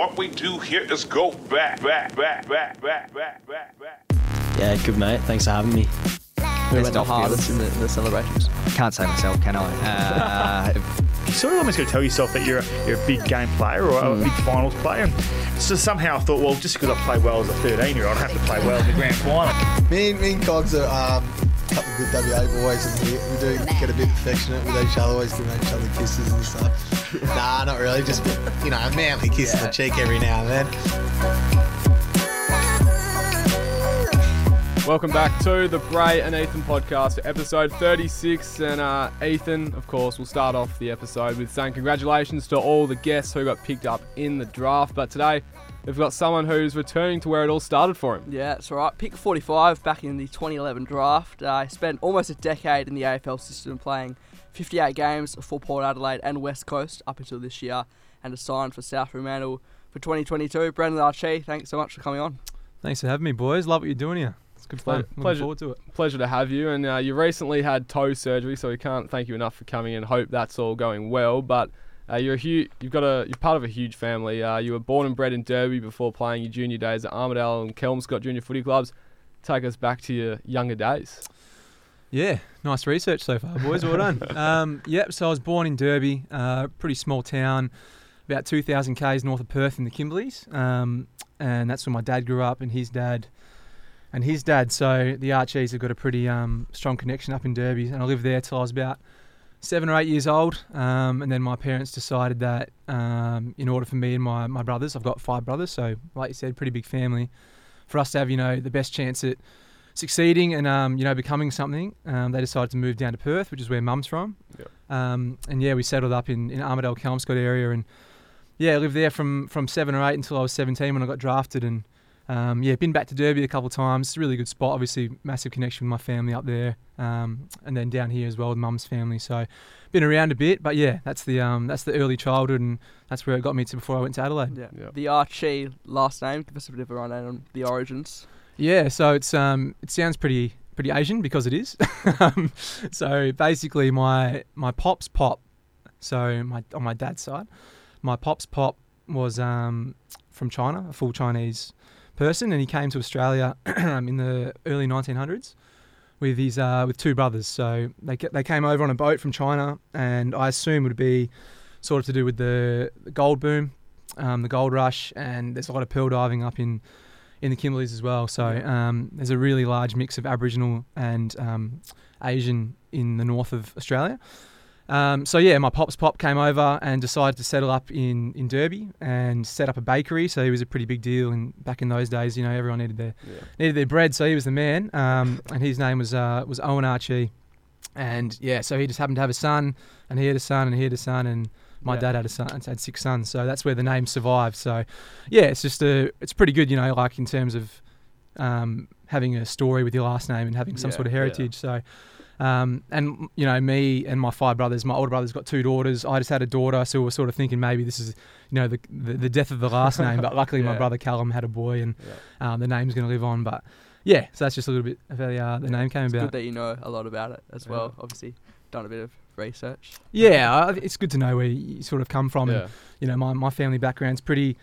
what we do here is go back, back, back, back, back, back, back, back. Yeah, good mate. Thanks for having me. Who Best went the hardest in the, in the celebrations? Can't say myself, can I? Uh, you sort of almost got to tell yourself that you're a, you're a big game player or a big finals player. And so somehow I thought, well, just because I play well as a 13 year old, I have to play well in the grand final. Me, and- me and Cogs are um, a good WA boys, and we, we do get a bit affectionate with each other, always giving each other kisses and stuff. nah, not really, just you know, a manly kiss on the cheek every now and then. Welcome back to the Bray and Ethan podcast, for episode 36. And uh, Ethan, of course, we'll start off the episode with saying congratulations to all the guests who got picked up in the draft. But today, we've got someone who's returning to where it all started for him. Yeah, that's right. Pick 45 back in the 2011 draft. Uh, I spent almost a decade in the AFL system playing 58 games for Port Adelaide and West Coast up until this year and assigned for South Fremantle for 2022. Brendan Archie, thanks so much for coming on. Thanks for having me, boys. Love what you're doing here. It's good fun. Pleasure- Looking pleasure. forward to it. Pleasure to have you. And uh, you recently had toe surgery, so we can't thank you enough for coming and hope that's all going well. But uh, you're a huge, you've got a, you're part of a huge family. Uh, you were born and bred in Derby before playing your junior days at Armadale and Kelmscott Junior Footy Clubs. Take us back to your younger days. Yeah, nice research so far, boys. Well done. um, yep, so I was born in Derby, uh, pretty small town, about 2,000 k's north of Perth in the Kimberleys. Um, and that's where my dad grew up and his dad and his dad. So the Archies have got a pretty um, strong connection up in Derby. And I lived there till I was about seven or eight years old. Um, and then my parents decided that um, in order for me and my, my brothers, I've got five brothers, so like you said, pretty big family, for us to have, you know, the best chance at succeeding and um, you know becoming something, um, they decided to move down to Perth, which is where Mum's from. Yep. Um, and yeah, we settled up in in Armadale, Kelmscott area, and yeah, I lived there from from seven or eight until I was 17 when I got drafted, and um, yeah, been back to Derby a couple of times. It's a really good spot. Obviously, massive connection with my family up there, um, and then down here as well with Mum's family. So, been around a bit, but yeah, that's the um, that's the early childhood, and that's where it got me to before I went to Adelaide. Yeah. Yeah. The Archie last name, give us a bit of a rundown on the origins. Yeah, so it's um it sounds pretty pretty Asian because it is. um, so basically, my my pop's pop, so my on my dad's side, my pop's pop was um from China, a full Chinese person, and he came to Australia in the early 1900s with his uh, with two brothers. So they they came over on a boat from China, and I assume would be sort of to do with the, the gold boom, um, the gold rush, and there's a lot of pearl diving up in in the Kimberleys as well. So um, there's a really large mix of Aboriginal and um, Asian in the north of Australia. Um, so yeah, my pops pop came over and decided to settle up in, in Derby and set up a bakery. So he was a pretty big deal. And back in those days, you know, everyone needed their Yeah. needed their bread. So he was the man. Um, and his name was uh, was Owen Archie. And yeah, so he just happened to have a son, and he had a son, and he had a son, and my Yeah. dad had a son, had six sons. So that's where the name survived. So yeah, it's just a, it's pretty good, you know, like in terms of um, having a story with your last name and having some Yeah, sort of heritage. So, um, and you know, me and my five brothers, my older brother's got two daughters. I just had a daughter, so we were sort of thinking maybe this is, you know, the the, the death of the last name. But luckily, my brother Callum had a boy, and Yeah. um, the name's going to live on. But yeah, so that's just a little bit of how the, uh, the name came It's good about. that you know a lot about it as Yeah. well. Obviously, done a bit of research. Yeah, I- it's good to know where you sort of come from. And, you know, my, my family background's pretty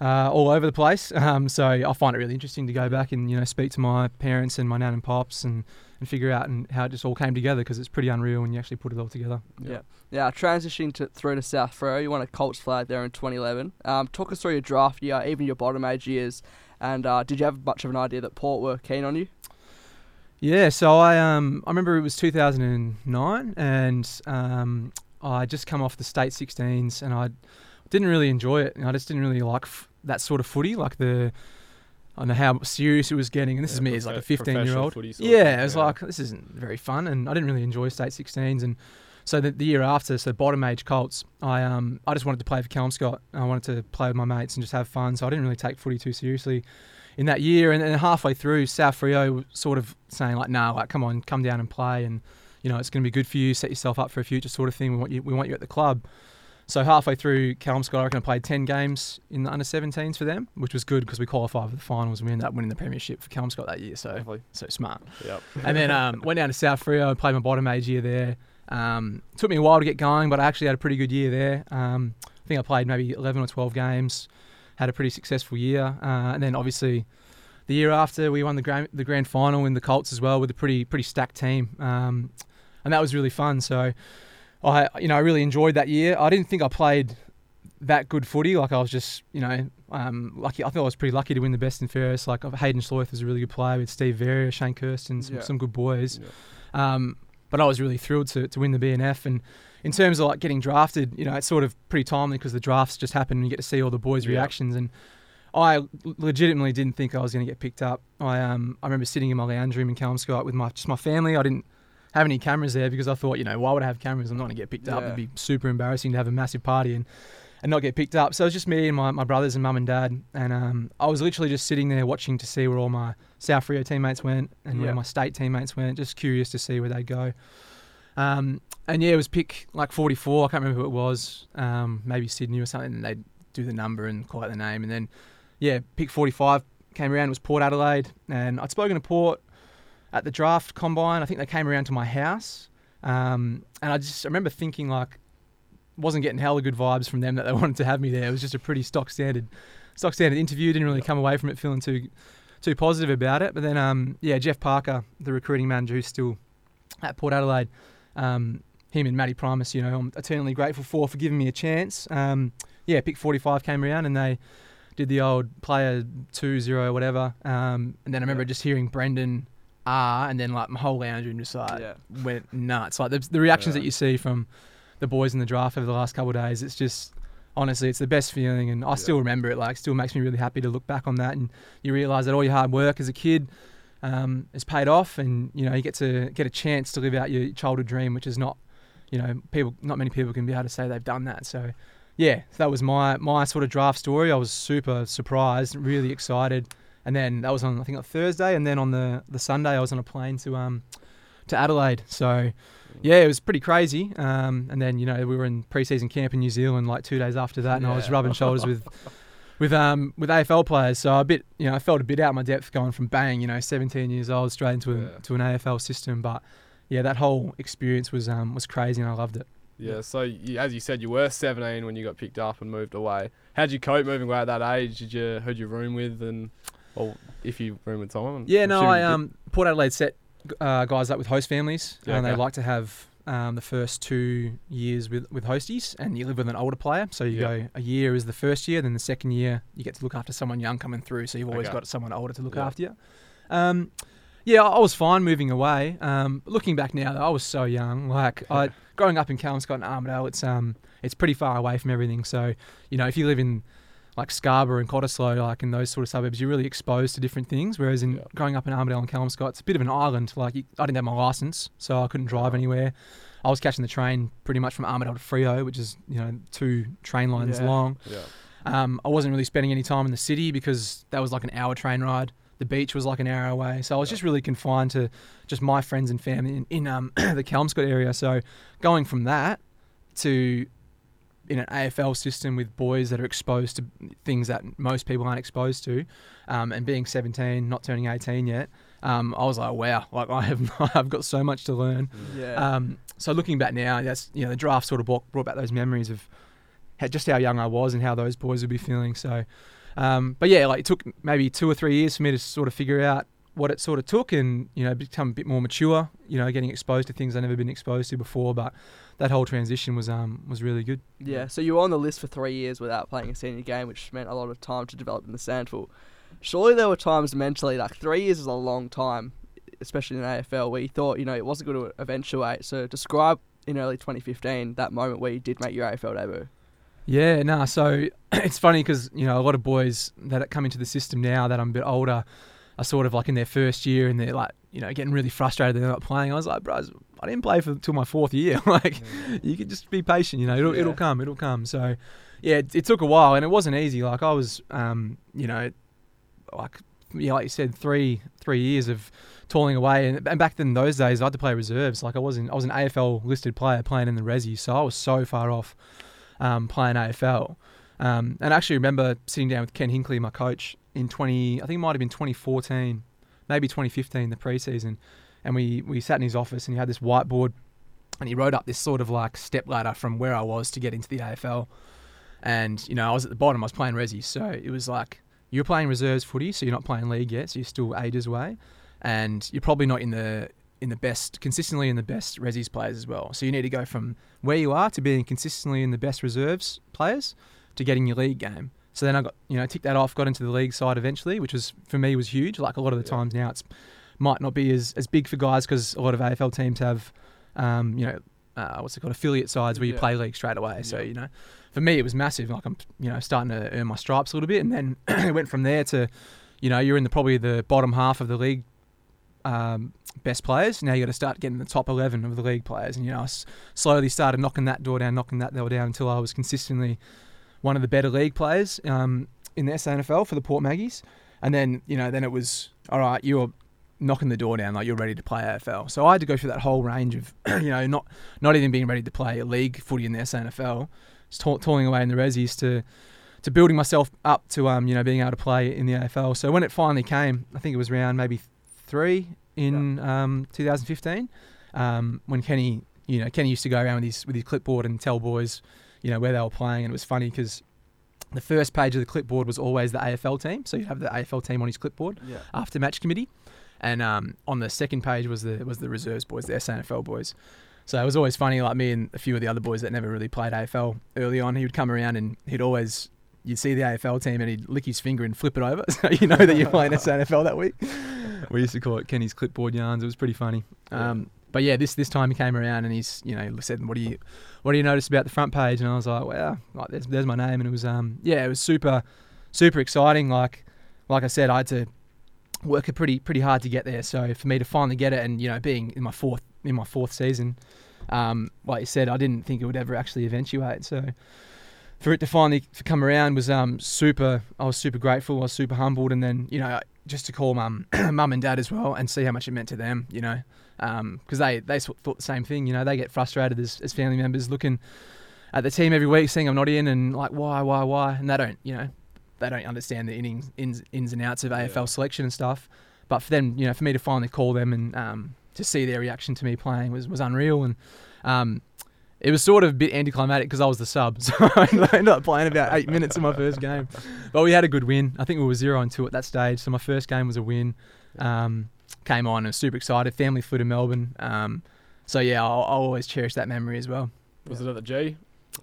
uh, all over the place. Um, so I find it really interesting to go back and, you know, speak to my parents and my nan and pops and, and figure out and how it just all came together because it's pretty unreal when you actually put it all together. Yeah. Now, transitioning to through to South Freo, you won a Colts flag there in 2011. Um, talk us through your draft year, even your bottom age years, and uh, did you have much of an idea that Port were keen on you? Yeah, so I um I remember it was 2009 and um I just come off the state 16s and I didn't really enjoy it. I just didn't really like f- that sort of footy, like the I don't know how serious it was getting. And this is me as like a 15 year old. footy sort of Yeah, it was yeah. like this isn't very fun, and I didn't really enjoy state 16s. And so the, the year after, so bottom age Colts, I um I just wanted to play for Kelmscott. I wanted to play with my mates and just have fun. So I didn't really take footy too seriously in that year. And then halfway through, South Freo was sort of saying like, "Nah, like come on, come down and play, and you know it's going to be good for you. Set yourself up for a future, sort of thing. We want you, we want you at the club." So halfway through Kelmscott, I reckon I played 10 games in the under 17s for them, which was good because we qualified for the finals and we ended up winning the premiership for Kelmscott that year. So Lovely. so smart. Yep. And then um, went down to South Freo and played my bottom age year there. Um, took me a while to get going, but I actually had a pretty good year there. Um, I think I played maybe 11 or 12 games. had a pretty successful year, uh, and then obviously the year after we won the grand the grand final in the Colts as well with a pretty pretty stacked team, um, and that was really fun. So I you know I really enjoyed that year. I didn't think I played that good footy. Like I was just you know um, lucky. I thought I was pretty lucky to win the best and fairest. Like Hayden Sloyth was a really good player with Steve Verrier, Shane Kirsten, some, Yeah. some good boys. Um, but I was really thrilled to, to win the BNF. And in terms of like getting drafted, you know, it's sort of pretty timely because the drafts just happen and you get to see all the boys' Yeah. reactions. And I legitimately didn't think I was going to get picked up. I um I remember sitting in my lounge room in Kelmscott with my just my family. I didn't have any cameras there because I thought, you know, why would I have cameras? I'm not going to get picked up. Yeah. It'd be super embarrassing to have a massive party and and not get picked up. So it was just me and my, my brothers and mum and dad. And um, I was literally just sitting there watching to see where all my South Freo teammates went and Yeah. where my state teammates went, just curious to see where they'd go. Um, and yeah, it was pick like 44. I can't remember who it was. Um, maybe Sydney or something. And they'd do the number and call out the name. And then, yeah, pick 45 came around. It was Port Adelaide. And I'd spoken to Port at the draft combine. I think they came around to my house. Um, and I just I remember thinking like, wasn't getting hella good vibes from them that they wanted to have me there. It was just a pretty stock standard, stock standard interview. Didn't really come away from it feeling too, too positive about it. But then, um, yeah, Jeff Parker, the recruiting manager, who's still at Port Adelaide, um, him and Matty Primus, you know, I'm eternally grateful for for giving me a chance. Um, yeah, pick 45 came around and they did the old player two zero whatever. Um, and then I remember just hearing Brendan ah, and then like my whole lounge room just like Yeah. went nuts. Like the, the reactions Yeah. that you see from the boys in the draft over the last couple of days, it's just honestly, it's the best feeling, and I still remember it. Like, still makes me really happy to look back on that, and you realise that all your hard work as a kid um, has paid off, and you know you get to get a chance to live out your childhood dream, which is not, you know, people, not many people can be able to say they've done that. So, yeah, that was my my sort of draft story. I was super surprised, really excited, and then that was on I think on Thursday, and then on the the Sunday I was on a plane to um to Adelaide. So yeah, it was pretty crazy. Um, and then you know we were in preseason camp in New Zealand like two days after that, and I was rubbing shoulders with with um with AFL players. So a bit you know I felt a bit out of my depth going from bang you know 17 years old straight into a, Yeah. to an AFL system. But yeah, that whole experience was um was crazy, and I loved it. Yeah, so you, as you said, you were 17 when you got picked up and moved away. How'd you cope moving away at that age? Did you who'd you room with, and or if you room with someone? Yeah, no, I um Port Adelaide set uh, guys up with host families, Yeah, and they like to have um, the first two years with with hosties, and you live with an older player. So you Yeah. go a year is the first year, then the second year you get to look after someone young coming through. So you've always Okay. got someone older to look Yeah. after you. Um, yeah, I was fine moving away. Um, looking back now, though, I was so young. Like I, growing up in Kelmscott and Armadale, it's um, it's pretty far away from everything. So you know, if you live in like Scarborough and Cottesloe, like in those sort of suburbs, you're really exposed to different things. Whereas in Yeah. growing up in Armadale and Kelmscott, it's a bit of an island. Like you, I didn't have my license, so I couldn't drive anywhere. I was catching the train pretty much from Armadale to Freo, which is you know two train lines Yeah. long. Yeah. Um, I wasn't really spending any time in the city because that was like an hour train ride. The beach was like an hour away, so I was just really confined to just my friends and family in, in um, the Kelmscott area. So going from that to in an AFL system with boys that are exposed to things that most people aren't exposed to, um, and being 17, not turning 18 yet, um, I was like, wow, like I have I've got so much to learn. Yeah. Um, so looking back now, that's you know the draft sort of brought, brought back those memories of how, just how young I was and how those boys would be feeling. So, um, but yeah, like it took maybe two or three years for me to sort of figure out what it sort of took and you know become a bit more mature. You know, getting exposed to things I've never been exposed to before. But that whole transition was um was really good. Yeah, so you were on the list for three years without playing a senior game, which meant a lot of time to develop in the SANFL. Surely there were times mentally, like three years is a long time, especially in AFL, where you thought, you know, it wasn't going to eventuate. So describe in early 2015 that moment where you did make your AFL debut. Yeah, nah. So it's funny because you know a lot of boys that come into the system now that I'm a bit older are sort of like in their first year and they're like you know getting really frustrated they're not playing. I was like, bros, I didn't play for till my fourth year. like you can just be patient. You know, it'll it'll come, it'll come. So yeah, it, it took a while and it wasn't easy. Like I was, um, you know, like yeah, like you said, three three years of toiling away. And, and back then, those days, I had to play reserves. Like I wasn't, I was an AFL listed player playing in the resi, so I was so far off um, playing AFL. Um, and I actually remember sitting down with Ken Hinkley, my coach, in 20, I think it might have been 2014, maybe 2015, the preseason. And we, we sat in his office and he had this whiteboard and he wrote up this sort of like step ladder from where I was to get into the AFL. and you know I was at the bottom. I was playing resi, so it was like you're playing reserves footy, so you're not playing league yet, so you're still ages away, and you're probably not in the in the best consistently in the best resis players as well. So you need to go from where you are to being consistently in the best reserves players to getting your league game. So then I got you know ticked that off, got into the league side eventually, which was for me was huge. Like a lot of the times now, it's might not be as, as big for guys because a lot of AFL teams have um, you know uh, what's it called affiliate sides where you Yeah. play league straight away. So you know for me it was massive. Like I'm you know starting to earn my stripes a little bit, and then it went from there to you know you're in the probably the bottom half of the league um, best players. Now you got to start getting the top 11 of the league players. And, you know, I s- slowly started knocking that door down, knocking that door down until I was consistently one of the better league players um, in the SANFL for the Port Maggies. And then, you know, then it was, all right, you're knocking the door down, like you're ready to play AFL. So I had to go through that whole range of, you know, not not even being ready to play a league footy in the SANFL, just toil- toiling away in the resis to to building myself up to um, you know being able to play in the AFL. So when it finally came, I think it was around maybe three in um, 2015, um, when Kenny, you know, Kenny used to go around with his with his clipboard and tell boys, you know, where they were playing, and it was funny because the first page of the clipboard was always the AFL team, so you'd have the AFL team on his clipboard Yeah. after match committee, and um, on the second page was the was the reserves boys, the SANFL boys. So it was always funny, like me and a few of the other boys that never really played AFL early on. He would come around and he'd always, you'd see the AFL team and he'd lick his finger and flip it over, so you know that you're playing SANFL that week. We used to call it Kenny's clipboard yarns. It was pretty funny. Um, but yeah, this this time he came around and he's you know said, "What do you what do you notice about the front page?" And I was like, "Well, like there's there's my name." And it was um yeah, it was super super exciting. Like like I said, I had to work it pretty pretty hard to get there. So for me to finally get it, and you know, being in my fourth in my fourth season, um, like you said, I didn't think it would ever actually eventuate. So for it to finally to come around was um super. I was super grateful. I was super humbled, and then you know just to call mum mum and dad as well and see how much it meant to them. You know, because they they thought the same thing. You know, they get frustrated as, as family members looking at the team every week, seeing I'm not in, and like why why why, and they don't you know they don't understand the innings ins ins and outs of AFL selection and stuff. But for them, you know, for me to finally call them and um, to see their reaction to me playing was, was unreal. And um, it was sort of a bit anticlimactic because I was the sub. So I ended up playing about eight minutes in my first game. But we had a good win. I think we were zero and two at that stage. So my first game was a win. Um, came on and was super excited. Family flew to Melbourne. Um, so yeah, I'll, I'll always cherish that memory as well. Was it at the G?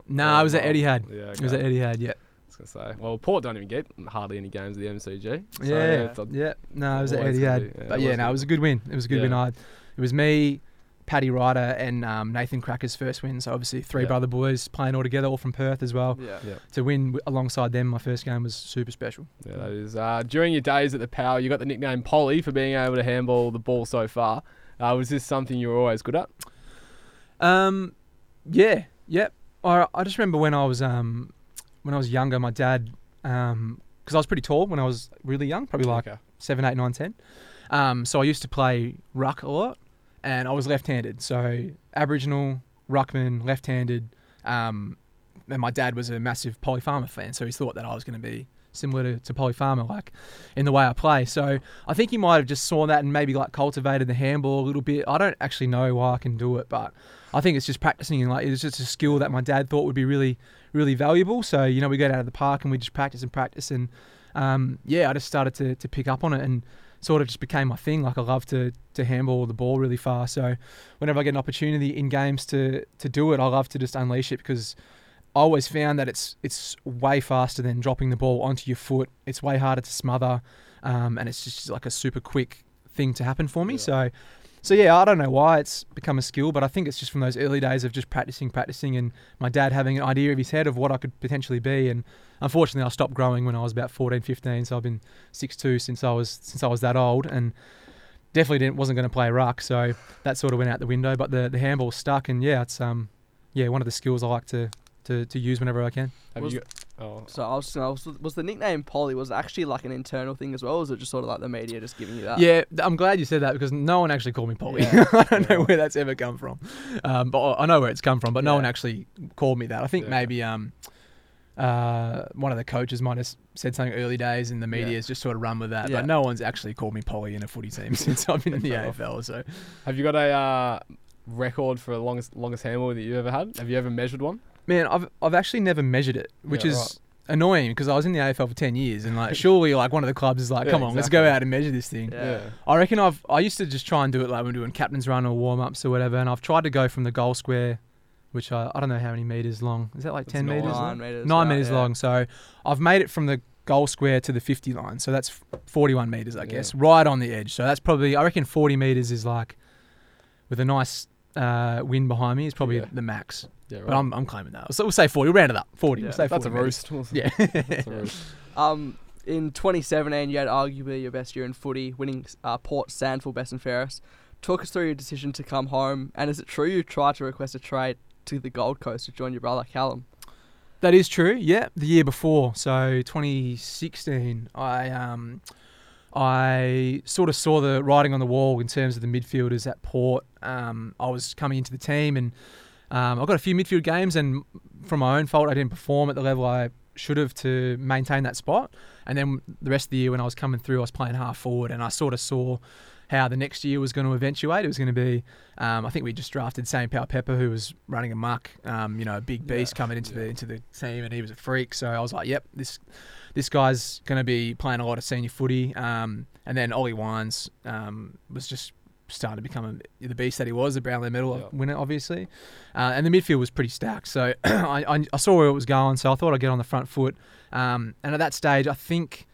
No, I was at Etihad. Yeah, It was at okay. Etihad, yeah. I was gonna say. Well, Port don't even get hardly any games at the MCG. So, yeah, it's a- yeah. No, it was at always gonna Etihad. be- yeah, but yeah, always no, it was a good win. It was a good win. Yeah. I, it was me, Paddy Ryder, and um, Nathan Krakouer's first win. So obviously three Yeah. brother boys playing all together, all from Perth as well. Yeah. Yeah. To win alongside them, my first game was super special. Yeah, that is. Uh, during your days at the Power, you got the nickname Polly for being able to handball the ball so far. Uh, was this something you were always good at? Um, yeah, yep. I, I just remember when I was um, when I was younger, my dad, um, because I was pretty tall when I was really young, probably like Okay. seven, eight, nine, ten. Um, so I used to play ruck a lot, and I was left-handed. So Aboriginal ruckman, left-handed. Um, and my dad was a massive Polly Farmer fan, so he thought that I was going to be similar to, to Polly Farmer, like in the way I play. So I think he might have just saw that and maybe like cultivated the handball a little bit. I don't actually know why I can do it, but I think it's just practicing and like it's just a skill that my dad thought would be really, really valuable. So you know, we go down to the park and we just practice and practice, and um, yeah, I just started to to pick up on it and sort of just became my thing. Like I love to to handball the ball really far. So whenever I get an opportunity in games to to do it, I love to just unleash it because I always found that it's it's way faster than dropping the ball onto your foot. It's way harder to smother, um, and it's just like a super quick thing to happen for me. So, so yeah, I don't know why it's become a skill, but I think it's just from those early days of just practicing, practicing, and my dad having an idea of his head of what I could potentially be. And unfortunately, I stopped growing when I was about 14, 15. So I've been 6'2 since I was since I was that old, and definitely didn't wasn't going to play ruck. So that sort of went out the window. But the the handball stuck, and yeah, it's um yeah one of the skills I like to to, to use whenever I can. Have you got, oh, So I was, I was, was the nickname Polly was it actually like an internal thing as well, or was it just sort of like the media just giving you that? Yeah, I'm glad you said that because no one actually called me Polly. Yeah. I don't know where that's ever come from, um, but I know where it's come from. But no one actually called me that. I think Yeah. maybe um, uh, one of the coaches might have said something early days, and the Yeah. has just sort of run with that. Yeah. But no one's actually called me Polly in a footy team since I've been in the Fair. AFL. So have you got a uh, record for the longest longest handball that you ever had? Have you ever measured one? Man, I've I've actually never measured it, which Yeah, is right. annoying because I was in the AFL for ten years, and like surely like one of the clubs is like, Yeah, come on, let's go exactly. out and measure this thing. Yeah. I reckon I've I used to just try and do it like when we're doing captain's run or warm ups or whatever, and I've tried to go from the goal square, which I, I don't know how many meters long. Is that like It's ten nine. meters? Nine meters. Nine meters long. So I've made it from the goal square to the fifty line. So that's forty one meters, I Yeah. guess, right on the edge. So that's probably I reckon forty meters is like with a nice uh, wind behind me is probably Yeah. the max. Yeah, right. But I'm, I'm claiming that. So we'll say forty. We'll round it up. Forty. Yeah, we'll say That's a 40 roast. Yeah. That's a roast. Um, in 2017, you had arguably your best year in footy, winning uh, Port SANFL Best and Fairest. Talk us through your decision to come home, and is it true you tried to request a trade to the Gold Coast to join your brother Callum? That is true. Yeah, the year before, so 2016, I um, I sort of saw the writing on the wall in terms of the midfielders at Port. Um, I was coming into the team, and um, I got a few midfield games, and from my own fault, I didn't perform at the level I should have to maintain that spot. And then the rest of the year, when I was coming through, I was playing half forward, and I sort of saw how the next year was going to eventuate. It was going to be, um, I think we just drafted Sam Powell-Pepper, who was running amok, um, you know, a big beast Yeah, coming into yeah. the into the team, and he was a freak. So I was like, yep, this this guy's going to be playing a lot of senior footy. Um, and then Ollie Wines um, was just starting to become a, the beast that he was, the Brownlow medal Yeah. winner, obviously. Uh, and the midfield was pretty stacked. So I, I, saw where it was going, so I thought I'd get on the front foot. Um, and at that stage, I think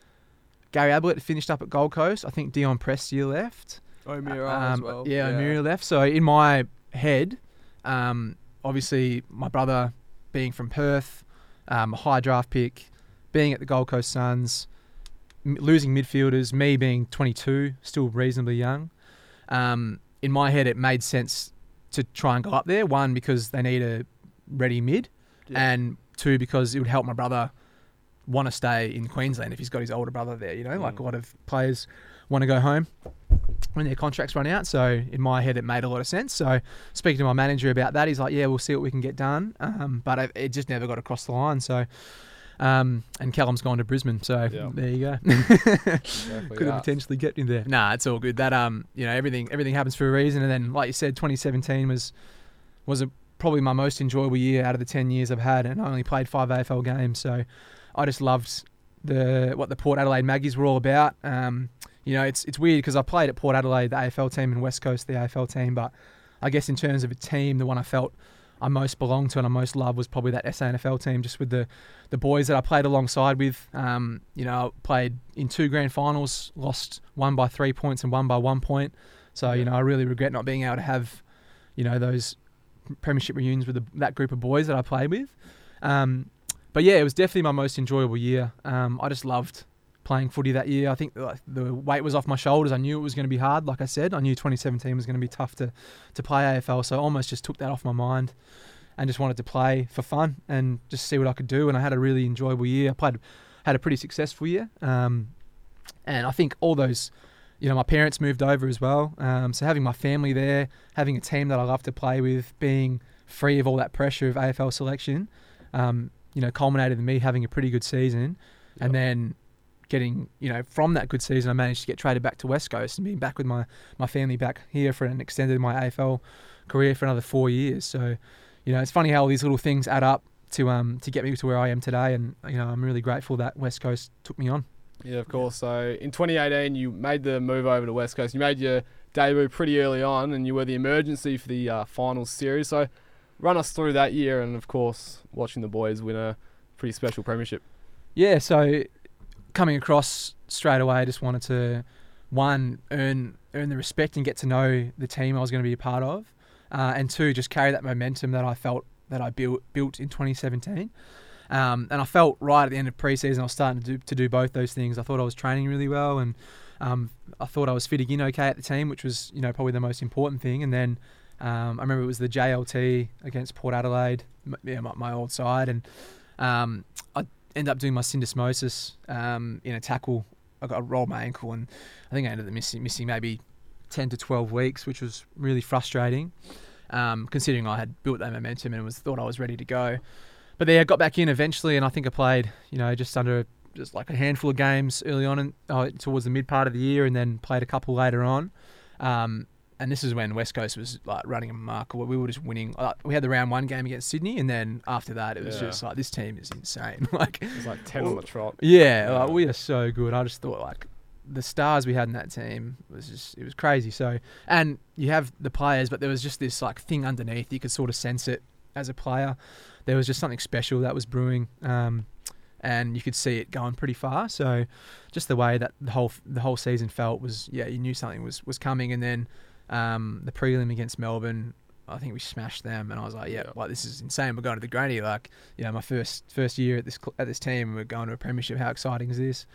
Gary Ablett finished up at Gold Coast. I think Dion Prestia left. O'Meara Um, as well. Yeah, O'Meara left. So in my head, um, obviously my brother being from Perth, um, a high draft pick, being at the Gold Coast Suns, m- losing midfielders, me being 22, still reasonably young. Um, in my head, it made sense to try and go up there. One because they need a ready mid, Yeah. and two because it would help my brother want to stay in Queensland if he's got his older brother there. You know, like Mm. a lot of players want to go home when their contracts run out. So in my head, it made a lot of sense. So speaking to my manager about that, he's like, "Yeah, we'll see what we can get done." Um, but it, it just never got across the line. So. Um, and Callum's gone to Brisbane, so Yeah. there you go. Exactly Could have potentially kept him there. Nah, it's all good. That um, you know, everything everything happens for a reason. And then, like you said, 2017 was was a, probably my most enjoyable year out of the 10 years I've had, and I only played five AFL games. So I just loved the what the Port Adelaide Maggies were all about. Um, you know, it's it's weird because I played at Port Adelaide, the AFL team, and West Coast, the AFL team. But I guess in terms of a team, the one I felt I most belonged to and I most loved was probably that SANFL team, just with the the boys that I played alongside with. Um, you know, I played in two grand finals, lost one by three points and one by one point. So you know, I really regret not being able to have, you know, those premiership reunions with the, that group of boys that I played with. Um, but yeah, it was definitely my most enjoyable year. Um, I just loved playing footy that year. I think the, the weight was off my shoulders. I knew it was going to be hard. Like I said, I knew 2017 was going to be tough to to play AFL. So I almost just took that off my mind and just wanted to play for fun and just see what I could do. And I had a really enjoyable year. I played, had a pretty successful year. Um, and I think all those, you know, my parents moved over as well. Um, so having my family there, having a team that I love to play with, being free of all that pressure of AFL selection, um, you know, culminated in me having a pretty good season. And then getting, you know, from that good season, I managed to get traded back to West Coast and being back with my, my family back here for an extended my AFL career for another four years. So, you know, it's funny how all these little things add up to um to get me to where I am today, and you know, I'm really grateful that West Coast took me on. Yeah, of course. So in 2018, you made the move over to West Coast. You made your debut pretty early on, and you were the emergency for the uh, finals series. So run us through that year, and of course, watching the boys win a pretty special premiership. Yeah, so coming across straight away, I just wanted to one earn earn the respect and get to know the team I was going to be a part of, uh, and two just carry that momentum that I felt that I built built in 2017. Um, and I felt right at the end of preseason, I was starting to do, to do both those things. I thought I was training really well, and um, I thought I was fitting in okay at the team, which was you know probably the most important thing. And then um, I remember it was the JLT against Port Adelaide, yeah, my, my old side, and um, I ended up doing my syndesmosis um, in a tackle. I got rolled my ankle, and I think I ended up missing missing maybe ten to twelve weeks, which was really frustrating, um, considering I had built that momentum and was thought I was ready to go. But then I got back in eventually, and I think I played, you know, just under just like a handful of games early on, and uh, towards the mid part of the year, and then played a couple later on. Um, and this is when West Coast was like running a mark. We were just winning. Like, we had the round one game against Sydney, and then after that, it was Yeah. just like this team is insane. like, It's like ten on the trot. yeah, Yeah. like we are so good. I just thought like the stars we had in that team was just it was crazy. So and you have the players, but there was just this like thing underneath. You could sort of sense it as a player. There was just something special that was brewing, um, and you could see it going pretty far. So just the way that the whole the whole season felt was yeah, you knew something was was coming. And then um, the prelim against Melbourne. I think we smashed them, and I was like, "Yeah, like this is insane. We're going to the granny. Like, you know, my first first year at this at this team, we're going to a premiership. How exciting is this?"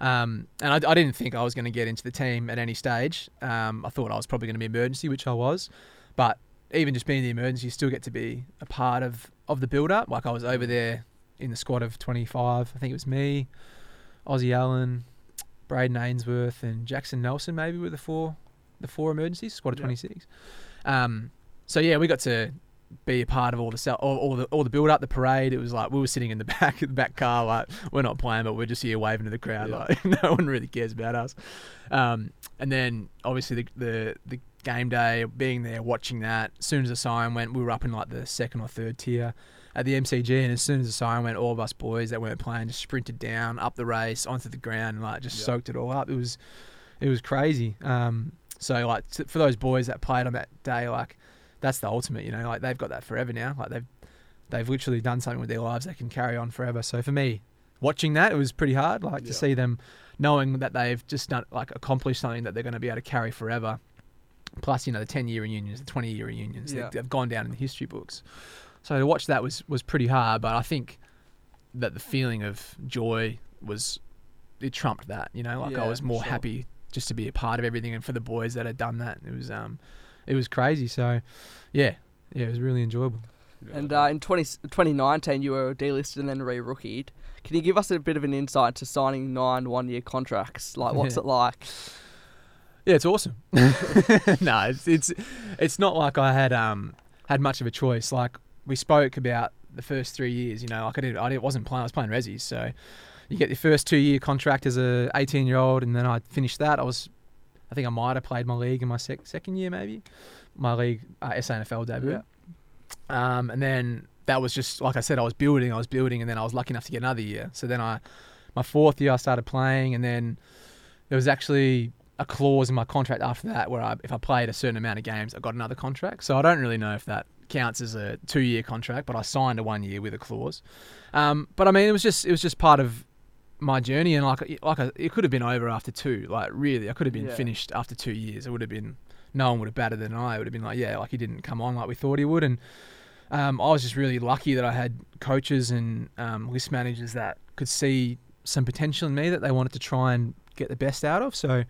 Um, and I, I didn't think I was going to get into the team at any stage. Um, I thought I was probably going to be emergency, which I was. But even just being the emergency, you still get to be a part of, of the build up. Like I was over there in the squad of 25. I think it was me, Aussie Allen, Brayden Ainsworth, and Jackson Nelson. Maybe were the four the four emergencies. Squad of Yeah. 26. Um, so yeah, we got to be a part of all the cel- all, all the all the build up, the parade. It was like we were sitting in the back the back car, like we're not playing, but we're just here waving to the crowd. Yeah. Like no one really cares about us. Um, and then obviously the, the the game day, being there, watching that. As soon as the sign went, we were up in like the second or third tier at the MCG, and as soon as the sign went, all of us boys that weren't playing just sprinted down up the race onto the ground and like just Yeah. soaked it all up. It was it was crazy. Um, so like t- for those boys that played on that day, like that's the ultimate. You know, like they've got that forever now. Like they've they've literally done something with their lives they can carry on forever. So for me, watching that, it was pretty hard. Like Yeah. to see them knowing that they've just done like accomplished something that they're going to be able to carry forever. Plus, you know, the ten year reunions, the twenty year reunions, Yeah. they've, they've gone down in the history books. So to watch that was was pretty hard. But I think that the feeling of joy was it trumped that. You know, like Yeah, I was more sure. happy just to be a part of everything, and for the boys that had done that, it was um, it was crazy. So, yeah, yeah, it was really enjoyable. And uh, in 20, 2019, you were delisted and then re-rookied. Can you give us a bit of an insight to signing nine one-year contracts? Like, what's Yeah. it like? Yeah, it's awesome. no, it's, it's it's not like I had um had much of a choice. Like we spoke about the first three years. You know, like I did, I wasn't playing. I was playing resis, so you get your first two year contract as a 18 year old, and then I finished that. I was, I think I might have played my league in my sec- second year, maybe my league uh, SANFL debut. Um, and then that was just like I said, I was building, I was building, and then I was lucky enough to get another year. So then I, my fourth year, I started playing, and then there was actually a clause in my contract after that where I, if I played a certain amount of games, I got another contract. So I don't really know if that counts as a two-year contract, but I signed a one year with a clause. Um, but I mean, it was just it was just part of my journey, and like like I, it could have been over after two. Like really, I could have been Yeah. finished after two years. It would have been no one would have batted than I. It would have been like yeah, like he didn't come on like we thought he would, and um, I was just really lucky that I had coaches and um, list managers that could see some potential in me that they wanted to try and get the best out of. So,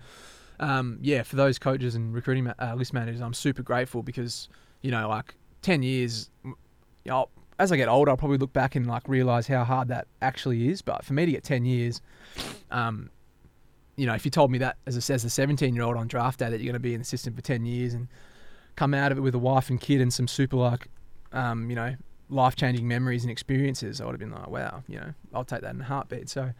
um, yeah, for those coaches and recruiting ma- uh, list managers, I'm super grateful because you know, like ten years. You know, as I get older, I'll probably look back and like realize how hard that actually is. But for me to get ten years, um, you know, if you told me that as a, as a 17 year old on draft day that you're going to be an assistant for 10 years and come out of it with a wife and kid and some super like, um, you know, life changing memories and experiences, I would have been like, wow, you know, I'll take that in a heartbeat. So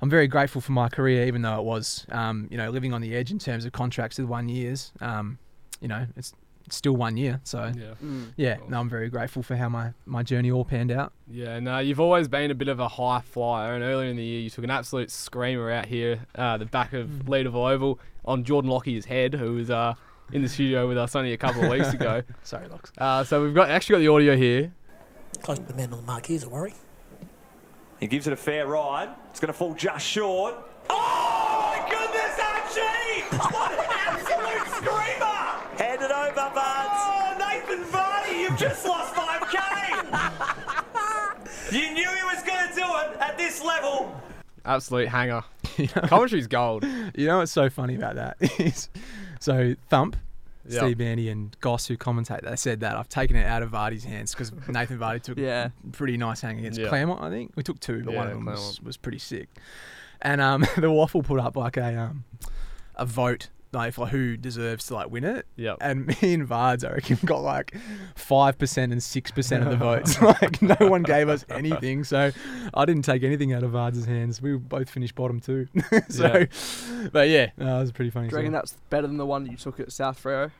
I'm very grateful for my career, even though it was, um, you know, living on the edge in terms of contracts with one years. Um, you know, it's still one year. So Yeah. Mm. yeah, no, I'm very grateful for how my, my journey all panned out. Yeah, no, you've always been a bit of a high flyer, and earlier in the year you took an absolute screamer out here, uh, the back of Leederville Oval on Jordan Lockie's head, who was uh, in the studio with us only a couple of weeks ago. Sorry, Locks. Uh, so we've got actually got the audio here. Close to the man on the mark, here's a worry. He gives it a fair ride. It's going to fall just short. Oh just lost 5k. you knew he was going to do it at this level. Absolute hanger. Commentary's gold. You know what's so funny about that is, so Thump, Yeah. Steve Bandy, and Goss who commentate, they said that I've taken it out of Vardy's hands because Nathan Vardy took Yeah. a pretty nice hang against Yeah. Claremont. I think we took two, but one of them was, was pretty sick. And um, the WAFL put up like a um, a vote like for who deserves to like win it. Yep. And me and Vards, I reckon, got like five percent and six percent of the votes. like no one gave us anything, so I didn't take anything out of Vards' hands. We both finished bottom two. so, Yeah. but yeah, no, it was pretty funny. Do you reckon so. that's better than the one that you took at South Freo?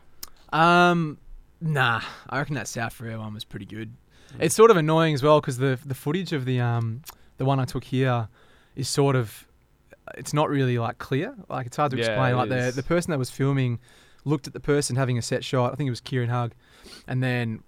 Um, nah, I reckon that South Freo one was pretty good. It's sort of annoying as well because the the footage of the um the one I took here is sort of it's not really like clear. Like it's hard to Yeah, explain. Like the is. the person that was filming looked at the person having a set shot. I think it was Kieran Hug, and then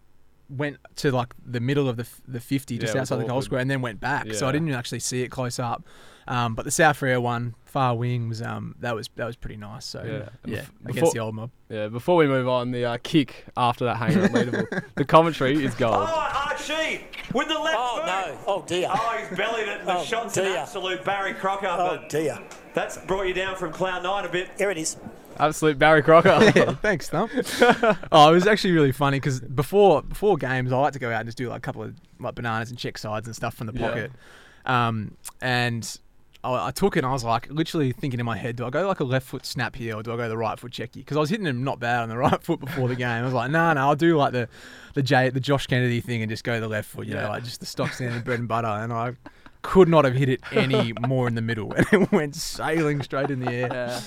went to like the middle of the the fifty just Yeah, outside the goal square, and then went back. So I didn't actually see it close up. Um, but the South Freo one, far wing was um that was that was pretty nice. So Yeah. yeah, Bef- against before- the old mob. Yeah, before we move on, the uh, kick after that hanger unbeatable. the commentary is gold. Oh, Archie with the left Oh, boot. no. Oh, dear. Oh, he's bellied it. and The Oh, shot's an absolute Barry Crocker. Oh, but dear. That's brought you down from cloud nine a bit. Here it is. Absolute Barry Crocker. yeah, thanks, Stump. oh, it was actually really funny because before before games, I like to go out and just do like a couple of like bananas and check sides and stuff from the Yeah. pocket. Um, and I, I took it and I was like literally thinking in my head, do I go like a left foot snap here or do I go the right foot checky? Because I was hitting him not bad on the right foot before the game. I was like, no, nah, no, I'll do like the the J the Josh Kennedy thing and just go the left foot. You know, like just the stock standard bread and butter. And I could not have hit it any more in the middle, and it went sailing straight in the air. Yeah,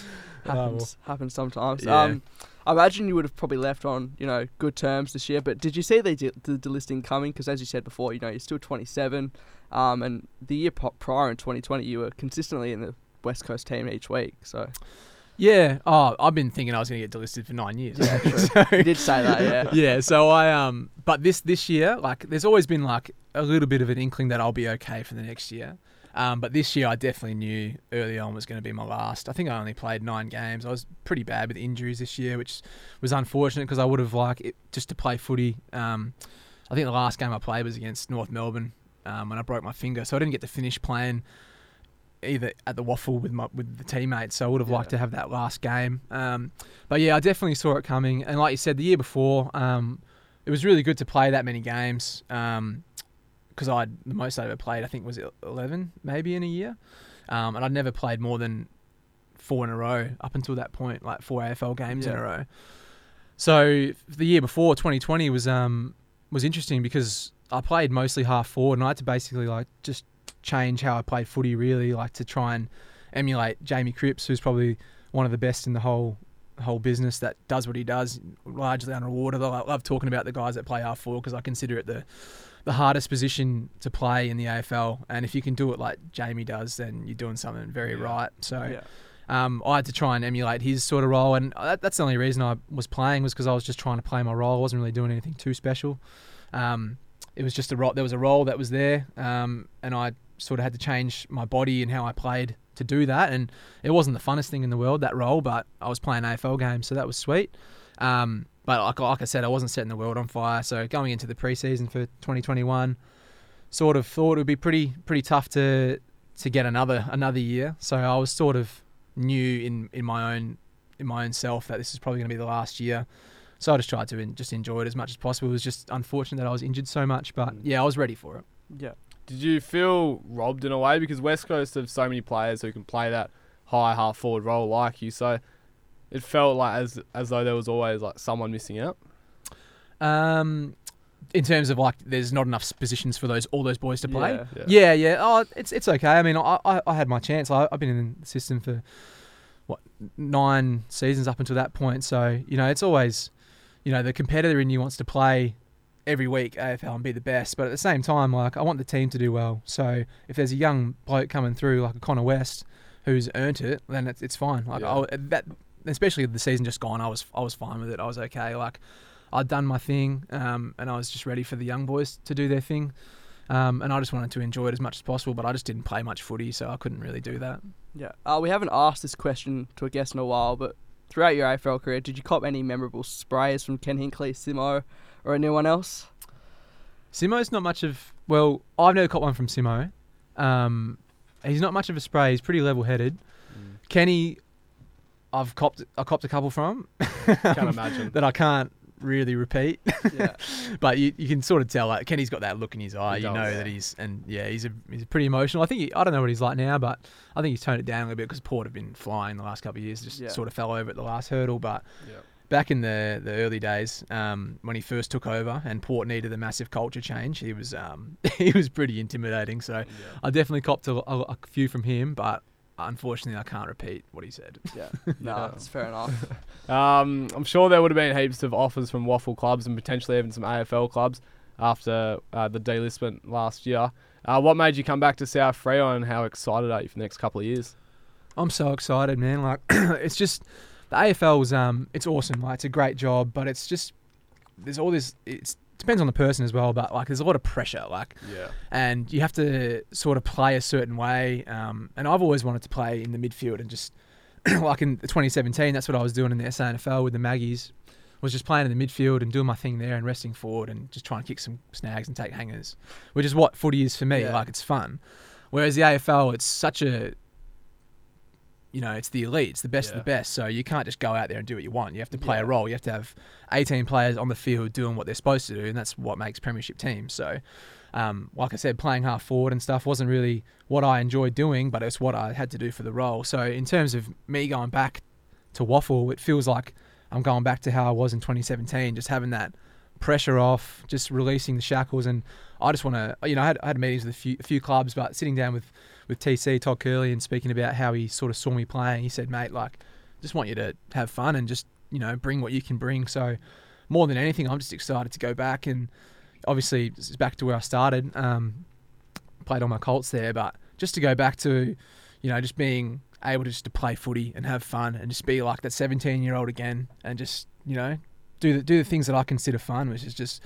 Oh, well. happens happens sometimes. Yeah. Um, I imagine you would have probably left on you know good terms this year. But did you see the de- the delisting coming? Because as you said before, you know you're still 27, um, and the year prior in 2020 you were consistently in the West Coast team each week. So Yeah. Oh, I've been thinking I was going to get delisted for nine years. Yeah, true. So- You did say that, yeah. yeah. So I um, but this this year, like, there's always been like a little bit of an inkling that I'll be okay for the next year. Um, but this year I definitely knew early on was going to be my last. I think I only played nine games. I was pretty bad with injuries this year, which was unfortunate because I would have liked it just to play footy. Um, I think the last game I played was against North Melbourne um, when I broke my finger, so I didn't get to finish playing either at the WAFL with my with the teammates. So I would have liked to have that last game. Um, but yeah, I definitely saw it coming. And like you said, the year before, um, it was really good to play that many games. Because I the most I ever played, I think, was eleven, maybe in a year, um, and I'd never played more than four in a row up until that point, like four AFL games in a row. So the year before, 2020 was um was interesting because I played mostly half forward, and I had to basically like just change how I played footy, really, like to try and emulate Jamie Cripps, who's probably one of the best in the whole whole business that does what he does, largely unrewarded. I love talking about the guys that play half forward because I consider it the the hardest position to play in the AFL, and if you can do it like Jamie does, then you're doing something very right. So. Yeah. Um, I had to try and emulate his sort of role, and that, that's the only reason I was playing was because I was just trying to play my role. I wasn't really doing anything too special. Um, it was just a role. There was a role that was there, um, and I sort of had to change my body and how I played to do that. And it wasn't the funnest thing in the world that role, but I was playing AFL games, so that was sweet. Um, but like, like I said, I wasn't setting the world on fire. So going into the preseason for 2021, sort of thought it would be pretty pretty tough to to get another another year. So I was sort of knew in in my own in my own self that this is probably going to be the last year. So I just tried to en- just enjoy it as much as possible. It was just unfortunate that I was injured so much, but mm. yeah, I was ready for it. Yeah. Did you feel robbed in a way because West Coast have so many players who can play that high half forward role like you? So it felt like as as though there was always like someone missing out. Um, in terms of like, there's not enough positions for those all those boys to play. Yeah. Yeah, yeah. Oh, it's it's okay. I mean, I I, I had my chance. I, I've been in the system for what nine seasons up until that point. So you know, it's always you know the competitor in you wants to play every week AFL and be the best. But at the same time, like I want the team to do well. So if there's a young bloke coming through like a Connor West who's earned it, then it's it's fine. Like Yeah. I'll, that, especially the season just gone, I was I was fine with it. I was okay. Like I'd done my thing, um, and I was just ready for the young boys to do their thing. Um, and I just wanted to enjoy it as much as possible, but I just didn't play much footy, so I couldn't really do that. Yeah. Uh, we haven't asked this question to a guest in a while, but throughout your AFL career, did you cop any memorable sprays from Ken Hinkley, Simo, or anyone else? Simo's not much of well, I've never caught one from Simo. Um, he's not much of a spray. He's pretty level-headed. Kenny, I've copped I copped a couple from. Can't imagine. that I can't really repeat. Yeah. but you, you can sort of tell like Kenny's got that look in his eye. He you does. know that he's and yeah, he's a he's pretty emotional. I think he, I don't know what he's like now, but I think he's toned it down a little bit because Port have been flying the last couple of years. Just Yeah. sort of fell over at the last hurdle, but. Yeah. Back in the, the early days, um, when he first took over and Port needed a massive culture change, he was um, he was pretty intimidating. So I definitely copped a, a, a few from him, but unfortunately, I can't repeat what he said. Yeah, no, that's fair enough. Um, I'm sure there would have been heaps of offers from WAFL clubs and potentially even some AFL clubs after uh, the delistment last year. Uh, what made you come back to South Freo and how excited are you for the next couple of years? I'm so excited, man. Like, it's just the AFL's um, it's awesome. Like, it's a great job, but it's just there's all this. It depends on the person as well, but like, there's a lot of pressure. Like, Yeah. and you have to sort of play a certain way. Um, and I've always wanted to play in the midfield and just like in 2017, that's what I was doing in the SANFL with the Maggies. Was just playing in the midfield and doing my thing there and resting forward and just trying to kick some snags and take hangers, which is what footy is for me. Yeah. Like it's fun. Whereas the AFL, it's such a you know, it's the elite, it's the best of the best. So you can't just go out there and do what you want. You have to play Yeah. a role. You have to have 18 players on the field doing what they're supposed to do, and that's what makes premiership teams. So, um, like I said, playing half forward and stuff wasn't really what I enjoyed doing, but it's what I had to do for the role. So, in terms of me going back to WAFL, it feels like I'm going back to how I was in 2017, just having that pressure off, just releasing the shackles. And I just want to, you know, I had, I had meetings with a few, a few clubs, but sitting down with, with TC, Todd Curley, and speaking about how he sort of saw me playing, he said, mate, like, just want you to have fun and just, you know, bring what you can bring. So, more than anything, I'm just excited to go back. And obviously, back to where I started. Um, played all my Colts there, but just to go back to, you know, just being able to just to play footy and have fun and just be like that 17 year old again and just, you know, do the, do the things that I consider fun, which is just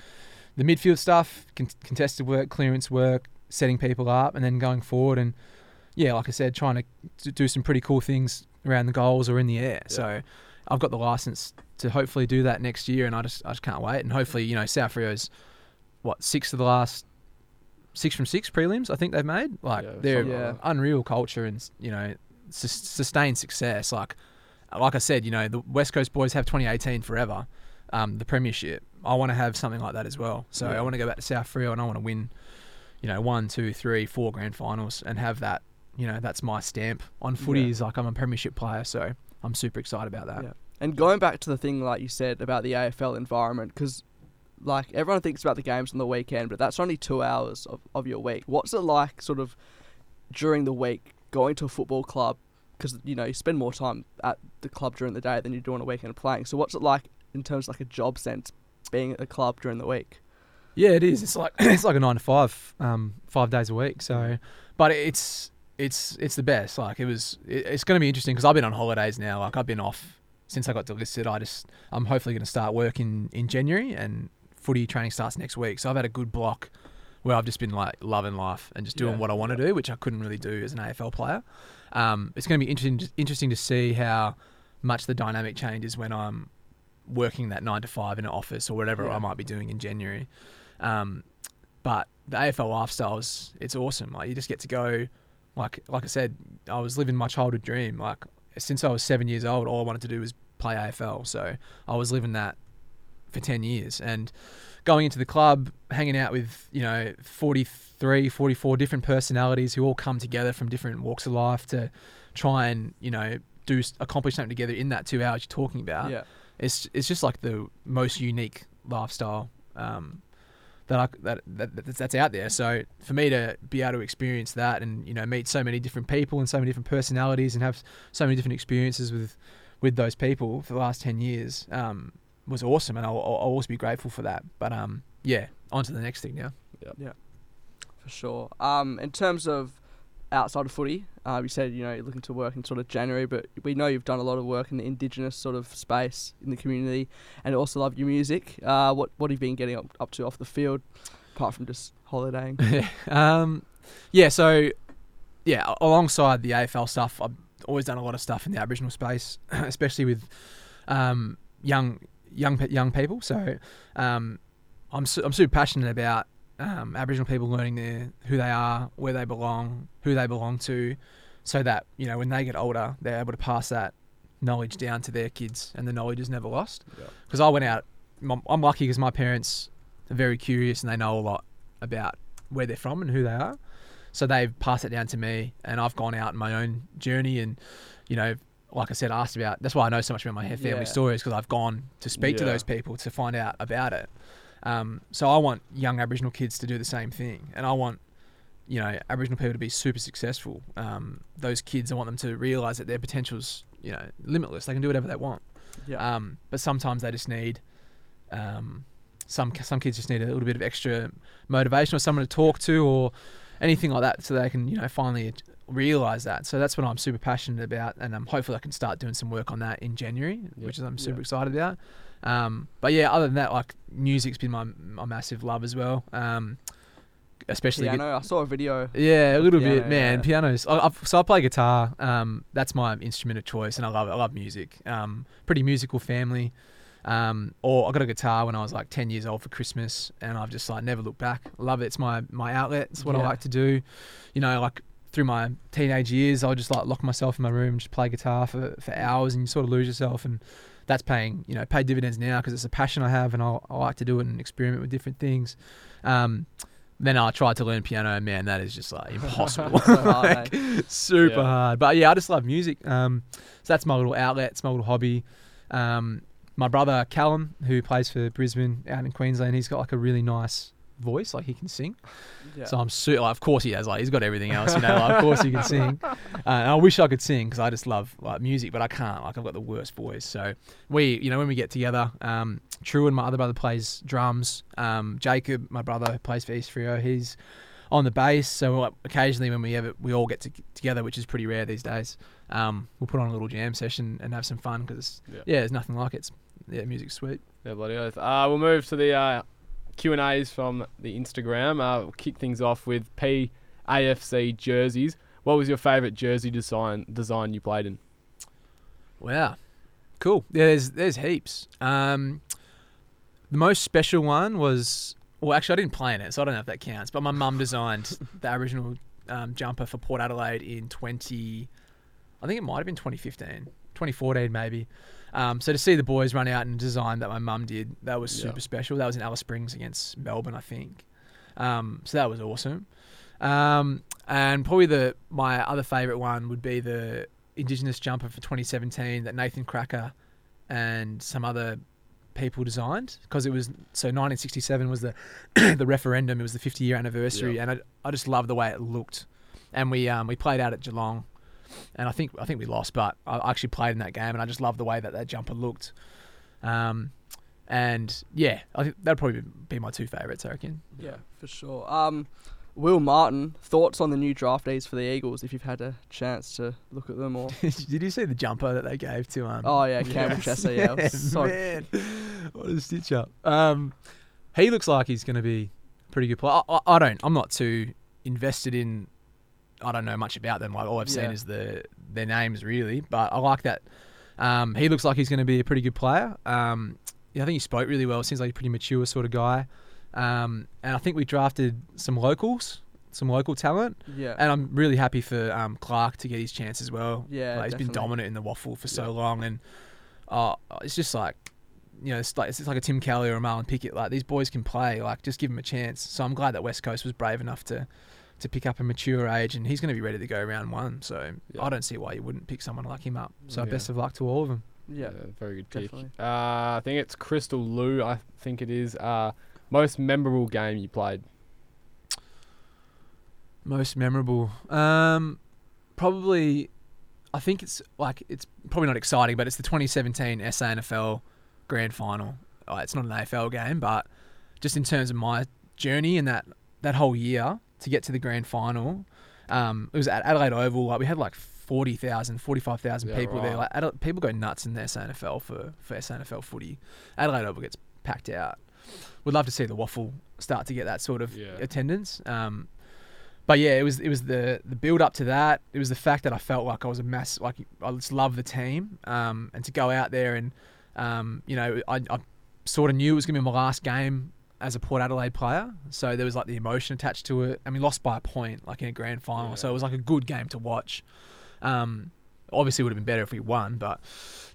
the midfield stuff, con- contested work, clearance work, setting people up, and then going forward. And yeah, like I said, trying to do some pretty cool things around the goals or in the air. So I've got the license to hopefully do that next year, and I just I just can't wait. And hopefully, you know, South Freo's what six of the last six from six prelims I think they've made. Like Yeah, they're like unreal culture and you know sus- sustained success. Like like I said, you know the West Coast boys have 2018 forever, um, the premiership. I want to have something like that as well. So Yeah. I want to go back to South Freo and I want to win, you know, one, two, three, four grand finals and have that. You know, that's my stamp on footy. Yeah. Is like I'm a premiership player, so I'm super excited about that. Yeah. And going back to the thing like you said about the AFL environment, because like everyone thinks about the games on the weekend, but that's only two hours of, of your week. What's it like, sort of, during the week going to a football club? Because you know you spend more time at the club during the day than you do on a weekend playing. So what's it like in terms of like a job sense, being at a club during the week? Yeah, it is. It's like it's like a nine to five, um, five days a week. So, but it's it's it's the best. Like it was. It, it's going to be interesting because I've been on holidays now. Like I've been off since I got delisted. I just I'm hopefully going to start work in in January and footy training starts next week. So I've had a good block where I've just been like loving life and just doing Yeah. what I want to do, which I couldn't really do as an AFL player. Um, it's going to be interesting interesting to see how much the dynamic changes when I'm working that nine to five in an office or whatever Yeah. I might be doing in January. Um, but the AFL lifestyle is it's awesome. Like you just get to go, like like I said, I was living my childhood dream. Like since I was seven years old, all I wanted to do was play AFL. So I was living that for ten years and going into the club, hanging out with you know 43, 44 different personalities who all come together from different walks of life to try and you know do accomplish something together in that two hours you're talking about yeah. it's it's just like the most unique lifestyle um, that I that, that that's- that's out there. So for me to be able to experience that and you know meet so many different people and so many different personalities and have so many different experiences with with those people for the last ten years um, was awesome, and I'll, I'll always be grateful for that. But um, yeah, on to the next thing now. Yeah, yeah, for sure. Um, in terms of outside of footy, uh, you said you know you're looking to work in sort of January, but we know you've done a lot of work in the Indigenous sort of space in the community, and also love your music. Uh, what what have you been getting up, up to off the field, apart from just holidaying? um, yeah, so yeah, alongside the AFL stuff, I've always done a lot of stuff in the Aboriginal space, especially with um, young young young people. So um, I'm su- I'm super passionate about um, Aboriginal people learning their who they are, where they belong, who they belong to, so that you know when they get older, they're able to pass that knowledge down to their kids, and the knowledge is never lost. Yeah. Because I went out, I'm lucky because my parents are very curious and they know a lot about where they're from and who they are. So they've passed it down to me, and I've gone out on my own journey, and you know, like I said, asked about. That's why I know so much about my family Yeah. stories because I've gone to speak to those people to find out about it. Um, so I want young Aboriginal kids to do the same thing, and I want, you know Aboriginal people to be super successful. Um, those kids, I want them to realise that their potential's you know limitless. They can do whatever they want. Yeah. Um, but sometimes they just need um, some some kids just need a little bit of extra motivation or someone to talk to or anything like that, so they can you know finally realize that. So that's what I'm super passionate about, and um, hopefully I can start doing some work on that in January, which is I'm super Yeah. excited about. Um, but yeah, other than that, like music's been my my massive love as well. Um, especially gu- Piano. I saw a video. yeah, a little piano, bit, man. yeah. Pianos. I, I've, so I play guitar. Um, that's my instrument of choice, and I love it. I love music. Um, pretty musical family. Um, or I got a guitar when I was like ten years old for Christmas, and I've just like never looked back. I love it. It's my my outlet. It's what I like to do. You know, like through my teenage years, I'll just like lock myself in my room, just play guitar for, for hours, and you sort of lose yourself. And that's paying you know paid dividends now because it's a passion I have, and I, I like to do it and experiment with different things. Um, then I tried to learn piano, and man, that is just like impossible, So hard, Like, eh? super Yeah. hard. But yeah, I just love music. Um, so that's my little outlet. It's my little hobby. Um, my brother Callum, who plays for Brisbane out in Queensland, he's got like a really nice voice, like he can sing. Yeah. So I'm super. Like, of course he has. Like he's got everything else, you know. Like, of course he can sing. Uh, and I wish I could sing because I just love like music, but I can't. Like I've got the worst voice. So we, you know, when we get together, um, and my other brother, plays drums. Um, Jacob, my brother, who plays for East Freo. He's on the bass. So like, occasionally when we ever we all get to, together, which is pretty rare these days, um, we'll put on a little jam session and have some fun because Yeah. yeah. there's nothing like it. It's, yeah, music's sweet. Yeah, bloody oath. Uh, we'll move to the uh, Q and A's from the Instagram. Uh, we'll kick things off with PAFC jerseys. What was your favourite jersey design design you played in? Wow, cool. Yeah, there's there's heaps. Um, the most special one was well, actually, I didn't play in it, so I don't know if that counts. But my mum designed the Aboriginal um, jumper for Port Adelaide in 20. I think it might have been 2015, 2014 maybe. Um, so to see the boys run out and design that my mum did, that was Yeah. super special. That was in Alice Springs against Melbourne, I think. Um, so that was awesome. Um, and probably the my other favourite one would be the Indigenous jumper for 2017 that Nathan Krakouer and some other people designed because it was so 1967 was the the referendum. It was the 50 year anniversary, Yeah. and I, I just loved the way it looked. And we um, we played out at Geelong, and I think I think we lost, but I actually played in that game, and I just love the way that that jumper looked. Um, and yeah, I think that'd probably be my two favourites. I reckon. Yeah, for sure. Um, Will Martin, thoughts on the new draftees for the Eagles? If you've had a chance to look at them, or Did you see the jumper that they gave to um? oh yeah, Campbell Chesser, yeah, it was so man, what a stitch up. Um, he looks like he's going to be a pretty good player. I, I, I don't. I'm not too invested in. I don't know much about them. Like all I've seen Yeah. is the their names really, but I like that. Um, he looks like he's going to be a pretty good player. Um, yeah, I think he spoke really well. Seems like a pretty mature sort of guy. Um, and I think we drafted some locals, some local talent. yeah. And I'm really happy for um, Clark to get his chance as well. Yeah, like, he's been dominant in the WAFL for so long, and uh, it's just like, you know, it's like it's like a Tim Kelly or a Marlon Pickett. Like these boys can play. Like just give them a chance. So I'm glad that West Coast was brave enough to to pick up a mature age, and he's going to be ready to go round one. So Yeah. I don't see why you wouldn't pick someone like him up. So Yeah. best of luck to all of them. yeah, very good pick. definitely. Uh, I think it's Crystal Lou. I think it is. Uh, most memorable game you played. Most memorable. Um, probably. I think it's like it's probably not exciting, but it's the 2017 SANFL Grand Final. Uh, it's not an AFL game, but just in terms of my journey and that that whole year to get to the Grand Final, um, it was at Adelaide Oval. Like we had like 40,000, 45,000 Yeah, people there. Like Adela- people go nuts in the SANFL for for SANFL footy. Adelaide Oval gets packed out. We'd love to see the WAFL start to get that sort of Yeah. attendance. Um, but yeah, it was it was the the build up to that. It was the fact that I felt like I was a mass like I just love the team, um, and to go out there and um, you know I, I sort of knew it was gonna be my last game as a Port Adelaide player, so there was like the emotion attached to it. I mean, lost by a point like in a grand final, so it was like a good game to watch. Um, obviously, it would have been better if we won, but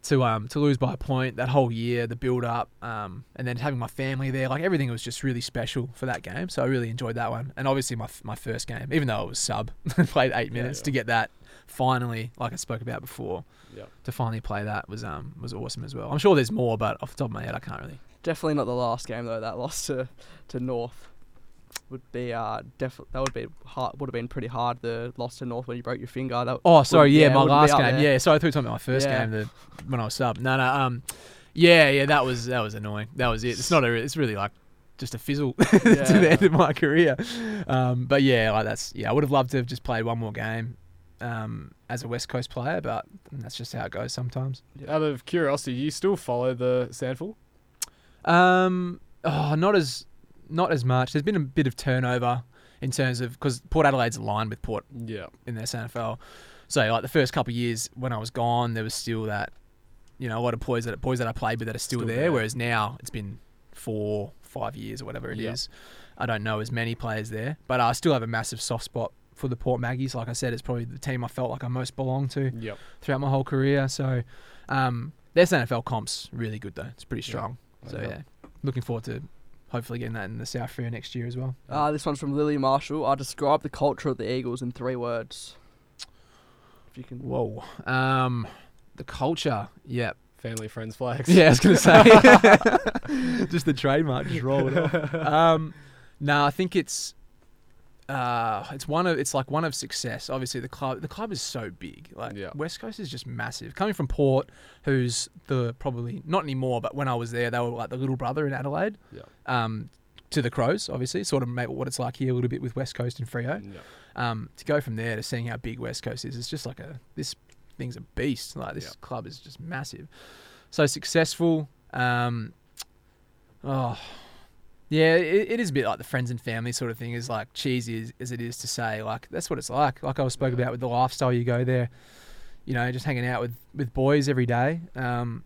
to um to lose by a point that whole year, the build up, um, and then having my family there, like everything was just really special for that game. So I really enjoyed that one, and obviously my my first game, even though it was sub, played eight minutes to get that finally, like I spoke about before, to finally play that was um was awesome as well. I'm sure there's more, but off the top of my head, I can't really. Definitely not the last game though. That loss to to North. would be uh definitely that would be hard. Would have been pretty hard. The loss to North when you broke your finger. That Oh, sorry, wouldn't- yeah, my last game. there. Yeah, sorry, I thought you were talking about my first Yeah. game the, when I was sub. No, no, um, yeah, yeah, that was that was annoying. That was it. It's not a. It's really like just a fizzle to the end of my career. Um, but yeah, like that's yeah. I would have loved to have just played one more game, um, as a West Coast player, but that's just how it goes sometimes. Out of curiosity, you still follow the SANFL? Um, oh, not as not as much. There's been a bit of turnover in terms of because Port Adelaide's aligned with Port Yeah. in their SANFL. So like the first couple of years when I was gone, there was still that, you know, a lot of boys that boys that I played with that are still, Still there, there. Whereas now it's been four, five years or whatever it is. I don't know as many players there, but I still have a massive soft spot for the Port Maggies. Like I said, it's probably the team I felt like I most belonged to Yep. throughout my whole career. So um, their SANFL comps really good though. It's pretty strong. So yeah, looking forward to hopefully getting that in the South Freo next year as well. Uh, this one's from Lily Marshall. I describe the culture of the Eagles in three words. If you can. Whoa. Um, the culture. Yep. Family, friends, flags. Yeah, I was gonna say just the trademark, just roll it off. Um, no, I think it's uh, it's one of it's like one of success. Obviously, the club the club is so big. Like Yeah. West Coast is just massive. Coming from Port, who's the probably not anymore, but when I was there, they were like the little brother in Adelaide. Yeah. Um, to the Crows, obviously, sort of made what it's like here a little bit with West Coast and Freo. Yeah. Um, to go from there to seeing how big West Coast is, it's just like a this thing's a beast. Like this Yeah. club is just massive. So successful. Um, oh, yeah, it, it is a bit like the friends and family sort of thing. Is like cheesy as, as it is to say. Like that's what it's like. Like I was spoke about with the lifestyle you go there. You know, just hanging out with with boys every day. Um,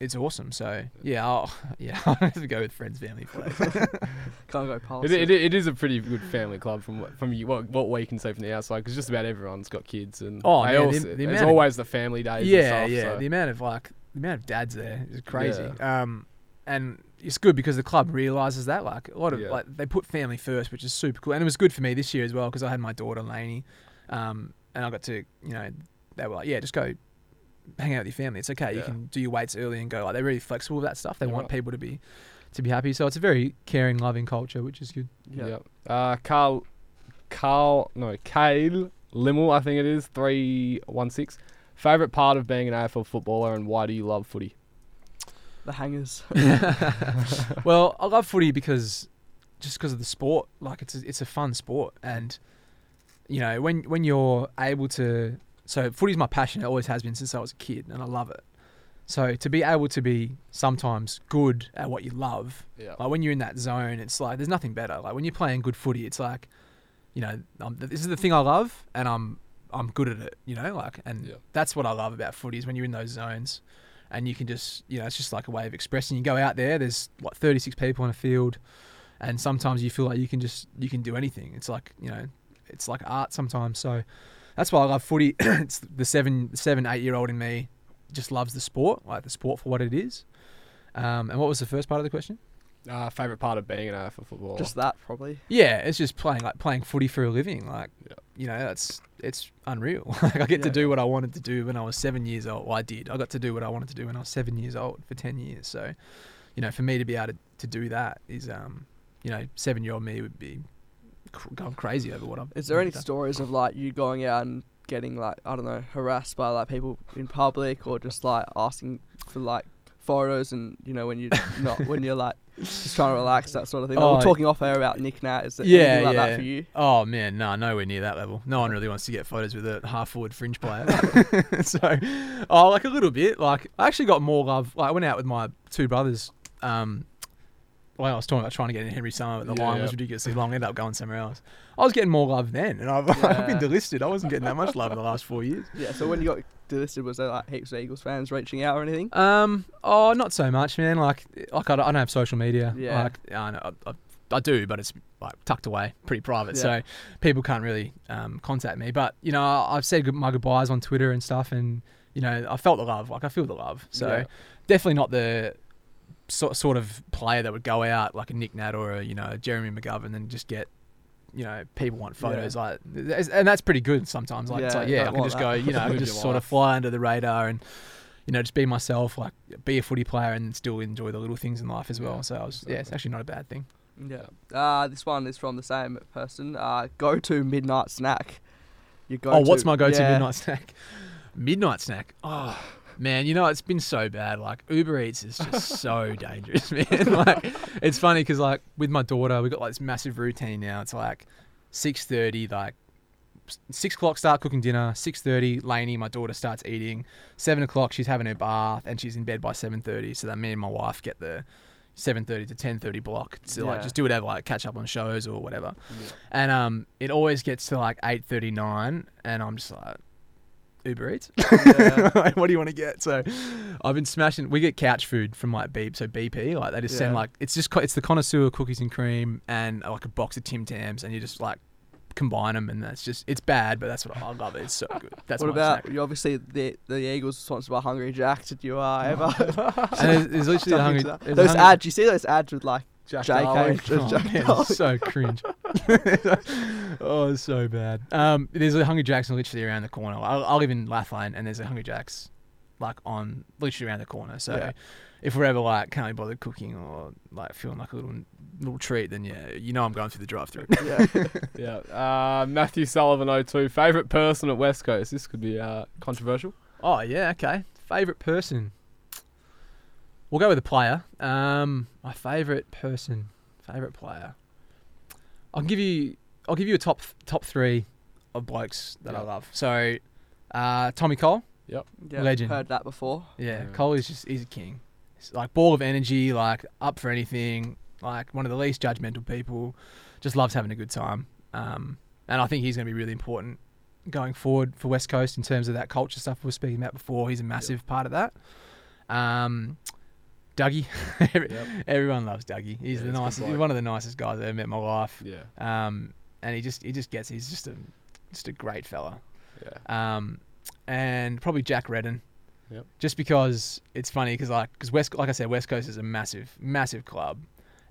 it's awesome. So yeah, I'll, yeah, I'll have to go with friends, family, flags. Can't go past It, it, it is a pretty good family club from what, from you, what, what we can see from the outside because just about everyone's got kids and Oh, they man, also- the there's amount of- always the family days. and Yeah, stuff, yeah. so- The amount of like the amount of dads there is crazy. Um, and it's good because the club realizes that. Like a lot of Yeah. like they put family first, which is super cool. And it was good for me this year as well because I had my daughter Lainey, um, and I got to you know they were like, yeah, just go hang out with your family. It's okay. You can do your weights early and go. Like they're really flexible with that stuff. They Yeah, want right. people to be to be happy. So it's a very caring, loving culture, which is good. Yeah. Yep. Uh, Carl, Carl, no, Kale Limmel, I think it is three one six. Favorite part of being an AFL footballer and why do you love footy? The hangers. well, I love footy because just because of the sport. Like it's a, it's a fun sport, and you know when when you're able to. So footy's my passion. It always has been since I was a kid, and I love it. So to be able to be sometimes good at what you love, Yeah. like when you're in that zone, it's like there's nothing better. Like when you're playing good footy, it's like, you know, um, this is the thing I love, and I'm I'm good at it. You know, like, and Yeah. that's what I love about footy is when you're in those zones, and you can just, you know, it's just like a way of expressing. You go out there, there's what 36 people on a field, and sometimes you feel like you can just you can do anything. It's like you know, it's like art sometimes. So that's why I love footy. it's the seven seven eight year old in me just loves the sport, like the sport for what it is. Um, and what was the first part of the question? Uh, favorite part of being an AFL footballer? Just that, probably. Yeah, it's just playing like playing footy for a living. Like, Yeah. You know, that's it's unreal. like I get to do what I wanted to do when I was seven years old. Well, I did. I got to do what I wanted to do when I was seven years old for ten years. So, you know, for me to be able to, to do that is, um, you know, seven year old me would be cr- going crazy over what I'm. Is there any done. stories of like you going out and getting like I don't know harassed by like people in public or just like asking for like photos and you know when you're not when you're like just trying to relax that sort of thing. Like, Oh, we're talking off air about Nick Nat. Is Yeah, like yeah. that for you? Oh man, no, nowhere near that level. No one really wants to get photos with a half forward fringe player. so, oh, like a little bit. Like I actually got more love. Like I went out with my two brothers. Um, when I was talking about trying to get in Henry Summer, but the Yeah, line yeah. was ridiculously long. Ended up going somewhere else. I was getting more love then, and I've, I've been delisted. I wasn't getting that much love in the last four years. Yeah. So when you got delisted, was there like heaps of Eagles fans reaching out or anything? Um, oh, not so much, man. Like, like I don't, have social media. Yeah. Like, I, know, I, I, I do, but it's like tucked away, pretty private. Yeah. So people can't really um, contact me. But you know, I- I've said my goodbyes on Twitter and stuff, and you know, I felt the love. Like I feel the love. So Yeah. definitely not the sort sort of player that would go out like a Nick Nat or a you know a Jeremy McGovern and just get. You know, people want photos like, and that's pretty good sometimes. Like, it's Yeah, like, yeah, I can just that. go, you know, I can just sort of fly under the radar and you know, just be myself, like be a footy player and still enjoy the little things in life as well. Yeah, so I was, yeah, it's actually not a bad thing. Yeah. Uh, this one is from the same person. Uh, go to midnight snack. You go. oh, what's my go-to yeah. midnight snack? Midnight snack. Oh man, you know it's been so bad. Like Uber Eats is just so dangerous, man. like it's funny because like with my daughter, we got like this massive routine now. It's like six thirty, like six o'clock start cooking dinner. Six thirty, Lainey, my daughter starts eating. Seven o'clock, she's having her bath and she's in bed by seven thirty. So that me and my wife get the seven thirty to ten thirty block to like just do whatever, like catch up on shows or whatever. And um, it always gets to like eight thirty nine, and I'm just like. Uber Eats. Like, what do you want to get? So, I've been smashing. We get couch food from like Beep, so BP. Like they just send Yeah. like it's just co- it's the connoisseur cookies and cream and uh, like a box of Tim Tams, and you just like combine them, and that's just it's bad, but that's what I love. It. It's so good. That's what my about snack. you? Obviously, the the Eagles are sponsored by Hungry Jacks. Did you uh, ever? And there's, there's literally Jump hungry. that? Those hungry- ads. You see those ads with like Jack JK Darling. Oh, Jack man, Darling? it's so cringe. oh, it's so bad. Um, there's a Hungry Jack's literally around the corner. I, I live in Lathlain, and there's a Hungry Jack's like on literally around the corner. So Yeah. if we're ever like can't be bothered cooking or like feeling like a little little treat, then yeah, you know I'm going through the drive-through. yeah. Yeah. Uh, Matthew Sullivan 02. Favorite person at West Coast. This could be uh, controversial. Oh yeah, okay. Favorite person. We'll go with a player. Um, my favorite person, favorite player. I'll give you. I'll give you a top top three of blokes that I love. So, uh, Tommy Cole. yeah. Legend. Heard that before. Yeah, Yeah. Cole is just he's a king. He's like ball of energy, like up for anything. Like one of the least judgmental people. Just loves having a good time. Um, and I think he's going to be really important going forward for West Coast in terms of that culture stuff we were speaking about before. He's a massive part of that. Um, Dougie, Every- Yep. everyone loves Dougie. He's Yeah, the nicest, one of the nicest guys I've ever met in my life. Yeah. Um, and he just he just gets he's just a just a great fella. Yeah. Um, and probably Jack Redden. Yep. Just because it's funny because like because West like I said West Coast is a massive massive club,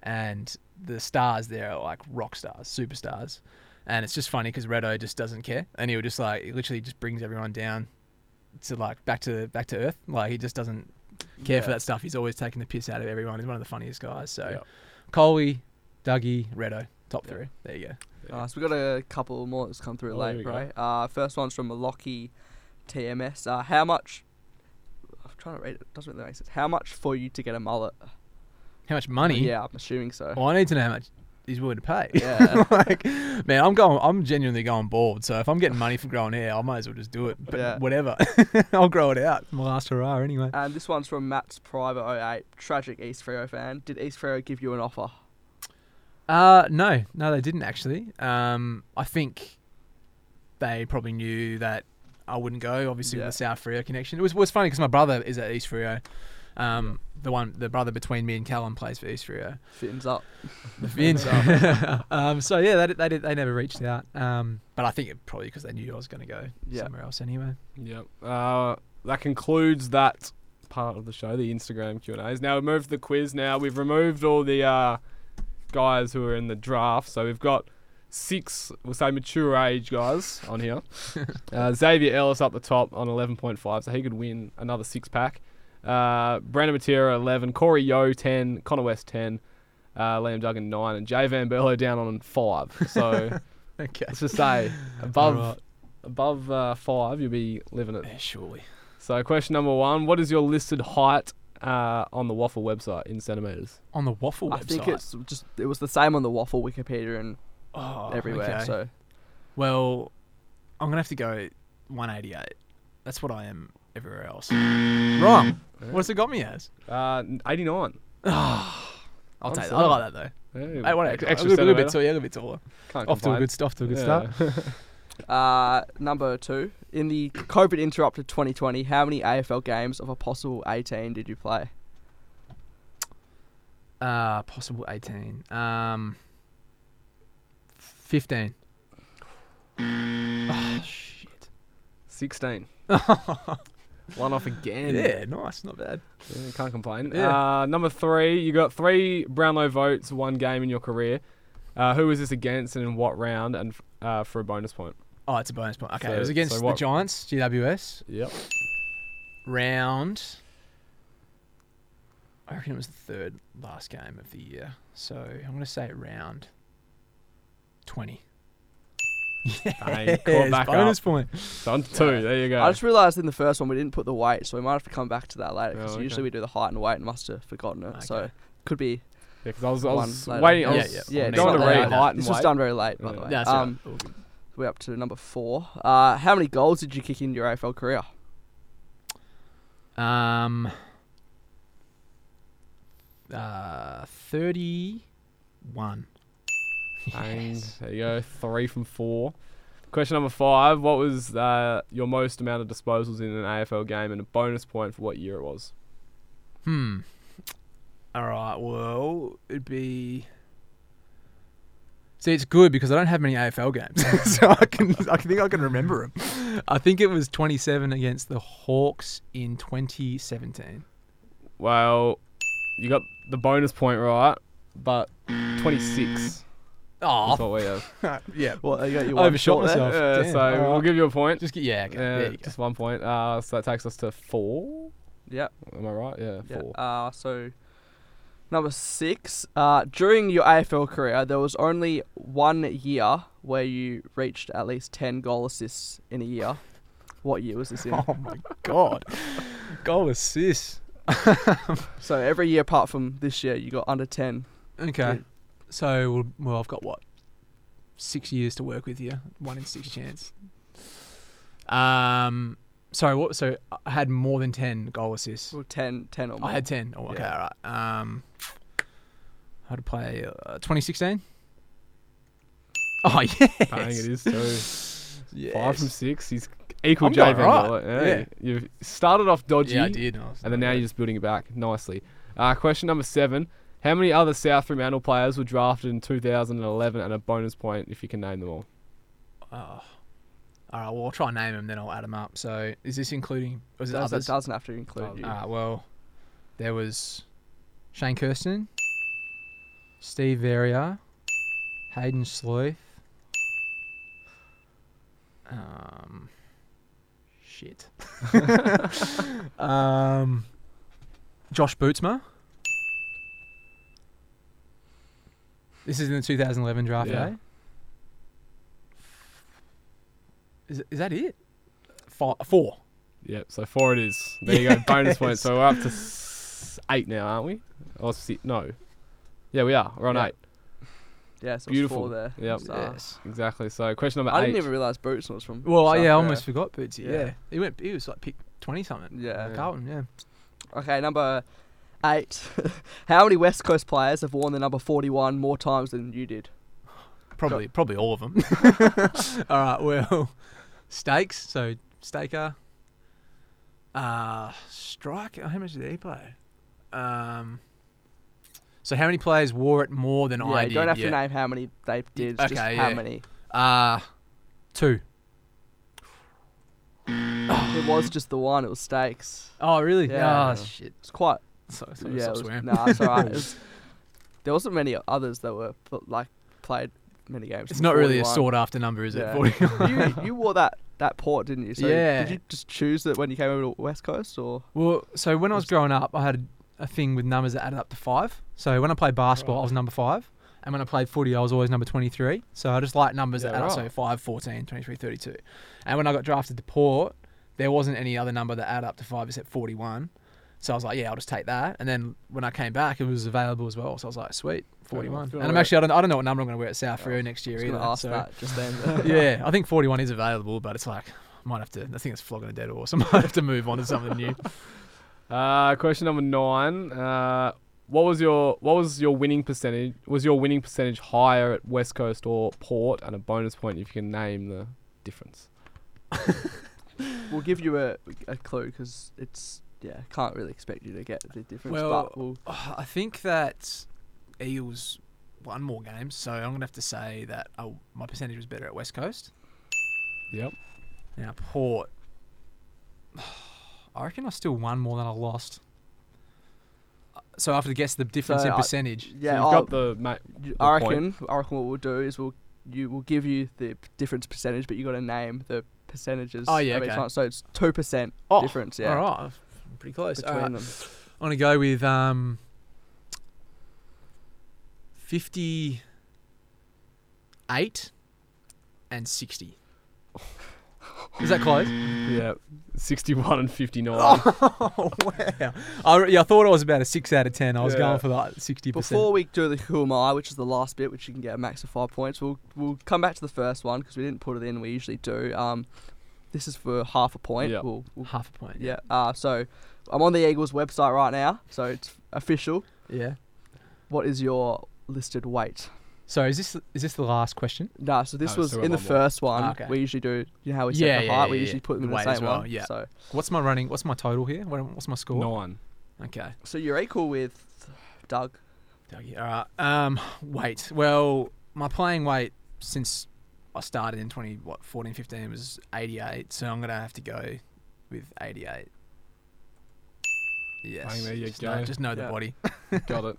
and the stars there are like rock stars, superstars, and it's just funny because Redo just doesn't care, and he would just like he literally just brings everyone down to like back to back to earth. Like he just doesn't care for that stuff. He's always taking the piss out of everyone. He's one of the funniest guys. So Yep. Coley, Dougie, Redo, top Yep. three. There you go. Yeah. Nice. We've got a couple more that's come through Oh, late, we bro. Uh, first one's from Malocki TMS. Uh, how much? I'm trying to read it. it. Doesn't really make sense. How much for you to get a mullet? How much money? Yeah, I'm assuming so. Well, I need to know how much he's willing to pay. Yeah. like, man, I'm going. I'm genuinely going bald. So if I'm getting money for growing hair, I might as well just do it. But Yeah. whatever, I'll grow it out. My last hurrah, anyway. And this one's from Matt's Private 08. Tragic East Freo fan. Did East Freo give you an offer? Uh, no, no, they didn't actually. Um, I think they probably knew that I wouldn't go. Obviously, Yeah. with the South Freo connection, it was was funny because my brother is at East Freo. Um, the one, the brother between me and Callum plays for East Freo. Fittings up. The Finns. um, so yeah, they, they, did, they never reached out. Um, but I think it probably because they knew I was going to go Yeah. somewhere else anyway. Yep. Uh, that concludes that part of the show, the Instagram Q and A's. Now we move to the quiz. Now we've removed all the uh, guys who are in the draft, so we've got six, we'll say mature age guys on here. uh, Xavier Ellis up the top on 11.5, so he could win another six pack. Uh, Brandon Matera 11, Corey Yo 10, Connor West 10, uh, Liam Duggan 9, and Jay Van Berlo down on 5. So Okay. let's just say above Alright. above uh, 5, you'll be living it. Yeah, surely. So, question number one: What is your listed height uh, on the WAFL website in centimeters? On the WAFL website, I think it's just it was the same on the WAFL Wikipedia and oh, everywhere. okay. So Well, I'm gonna have to go 188. That's what I am everywhere else. Wrong. What's it got me as? Uh, 89. I'll I'm take that. I sorry. like that though. Yeah, I want extra, extra a little, little bit centimetre. taller. Yeah, a little bit taller. Can't Off to a complain. good, st- off to a good Yeah. start. uh, number two in the COVID interrupted 2020, how many AFL games of a possible 18 did you play? Uh, possible 18. Um, 15. oh shit. 16. One off again. Yeah, nice, not bad. Yeah, can't complain. Yeah. Uh, number three, you got three Brownlow votes, one game in your career. Uh, who was this against and in what round and uh, for a bonus point? Oh, it's a bonus point. Okay, So- it was against so the Giants, GWS. Yep. Round. I reckon it was the third last game of the year. So I'm going to say round 20. Bang, caught Yes, back bonus up. point. So on to two. There you go. I just realised in the first one we didn't put the weight, so we might have to come back to that later. Because Oh, okay. usually we do the height and weight, and must have forgotten it. So could be Yeah, 'cause I was, I one was later. waiting. I Yeah, was yeah. yeah. Next it's going not to that rate height and This was done very late, by the way. That's um, right. We're up to number four. Uh, how many goals did you kick in your AFL career? Um, uh, 31. Bang. There you go. Three from four. Question number five. What was uh, your most amount of disposals in an AFL game and a bonus point for what year it was? Hmm. All right. Well, it'd be. See, it's good because I don't have many AFL games, so I can I think I can remember them. I think it was 27 against the Hawks in 2017. Well, you got the bonus point right, but 26. Oh, That's what we have. yeah. Well, you got your I one overshot short there. myself. Yeah, Damn. so All we'll right. give you a point. Just get yeah. Okay. Yeah, there you go. just one point. Uh, so that takes us to four. Yep. Am I right? Yeah, Yeah. four. Uh, so number six. Uh, during your AFL career, there was only one year where you reached at least ten goal assists in a year. What year was this in? Oh my god. Goal assist. So every year apart from this year, you got under ten. Okay. So well, well, I've got what six years to work with you. One in six chance. Um. Sorry. What? So I had more than ten goal assists. Well, 10, 10 or more. I had ten. Oh, okay. Yeah. All right. Um. How to play? Uh, 2016. Oh yes. Bang, it is too. Yes. Five from six. He's equal I'm Jay Van right. Yeah. Yeah. You've started off dodgy. Yeah, I did. I And then now good. you're just building it back nicely. Uh, question number seven. How many other South Fremantle players were drafted in 2011 and a bonus point if you can name them all? Oh. All right. Well, I'll try and name them, then I'll add them up. So, is this including? Was it Does, others? it doesn't have to include you. Ah, well, there was Shane Kersten, Steve Verrier, Hayden Sleuth, um, shit, um, Josh Bootsma. This is in the 2011 draft, Yeah. eh? Is, is that it? Four. four. Yep, so four it is. There you go, bonus point. So we're up to eight now, aren't we? Or si No. Yeah, we are. We're on Yeah. eight. Yeah, so Beautiful. Four there. Yep. So, uh, Yes. Exactly. So question number I eight. didn't even realise Boots was from. Well, South yeah, I almost forgot Bootsy. Yeah. Yeah. he went. He was like pick twenty something. Yeah. Yeah. Carlton. Yeah. Okay, number eight. How many West Coast players have worn the number 41 more times than you did? Probably, probably all of them. all right. Well, stakes. So Staker. Uh, strike. How much did he play? Um. So how many players wore it more than yeah, I you don't have yeah. to name how many they did, it's just okay, how yeah. many. Uh two. It was just the one, it was Stakes. Oh really? Yeah. Oh shit. It's quite. So, so yeah, was, nah, it's alright. It was- there wasn't many others that were like played many games. It's not really a 41. sought after number, is Yeah. it? 41. you you wore that that port, didn't you? So Yeah. Did you just choose it when you came over to West Coast, or Well, so when I was growing up, I had a, thing with numbers that added up to five. So when I played basketball, I was number five. And when I played footy, I was always number 23. So I just like numbers that Yeah, add up. So right. 5, 14, 23, 32. And when I got drafted to Port, there wasn't any other number that added up to five except 41. So I was like, yeah, I'll just take that. And then when I came back, it was available as well. So I was like, sweet, 41. And I'm actually, I don't, I don't know what number I'm going to wear at South Freo next I year was either. ask so- that just then. yeah, I think 41 is available, but it's like, I might have to, I think it's flogging a dead horse. I might have to move on to something new. Uh, question number nine. Uh, what was your what was your winning percentage? Was your winning percentage higher at West Coast or Port? And a bonus point if you can name the difference. we'll give you a a clue because it's yeah, can't really expect you to get the difference. Well, but we'll, I think that Eagles won more games, so I'm gonna have to say that oh, my percentage was better at West Coast. Yep. Now Port, I reckon I still won more than I lost. So I have to guess the difference So in I- percentage. yeah, so you've I'll- got the ma- the I point. reckon. I reckon what we'll do is we'll you will give you the p- difference percentage, but you got to name the percentages. Oh, yeah, of each okay. one. So it's two percent Oh, difference. Yeah, all right, I'm pretty close. between All right. them. I'm gonna go with um, fifty-eight and sixty. Is that close? Yeah, 61 and 59. Oh wow! I, yeah, I thought I was about a six out of ten. I was Yeah. going for like sixty percent. Before we do the Who Am I, which is the last bit, which you can get a max of five points, we'll we'll come back to the first one because we didn't put it in. We usually do. Um, this is for half a point. Yep. We'll, we'll, half a point. yeah. Uh, so I'm on the Eagles website right now, so it's official. Yeah. What is your listed weight? So is this is this the last question? No, so this No, was still in the got one more. first one. Ah, okay. We usually do. You know how we set Yeah, the yeah, height? we yeah, usually yeah. put them in The the weight same as well, one. yeah. So What's my running? What's my total here? What, what's my score? Nine. Okay. so you're equal with Doug. Dougie. All right. Um, weight. Well, my playing weight since I started in 20 what 14 15 was 88. So I'm gonna have to go with 88. Yes. Bang, there you just go. Know, just know the Yeah. body. Got it.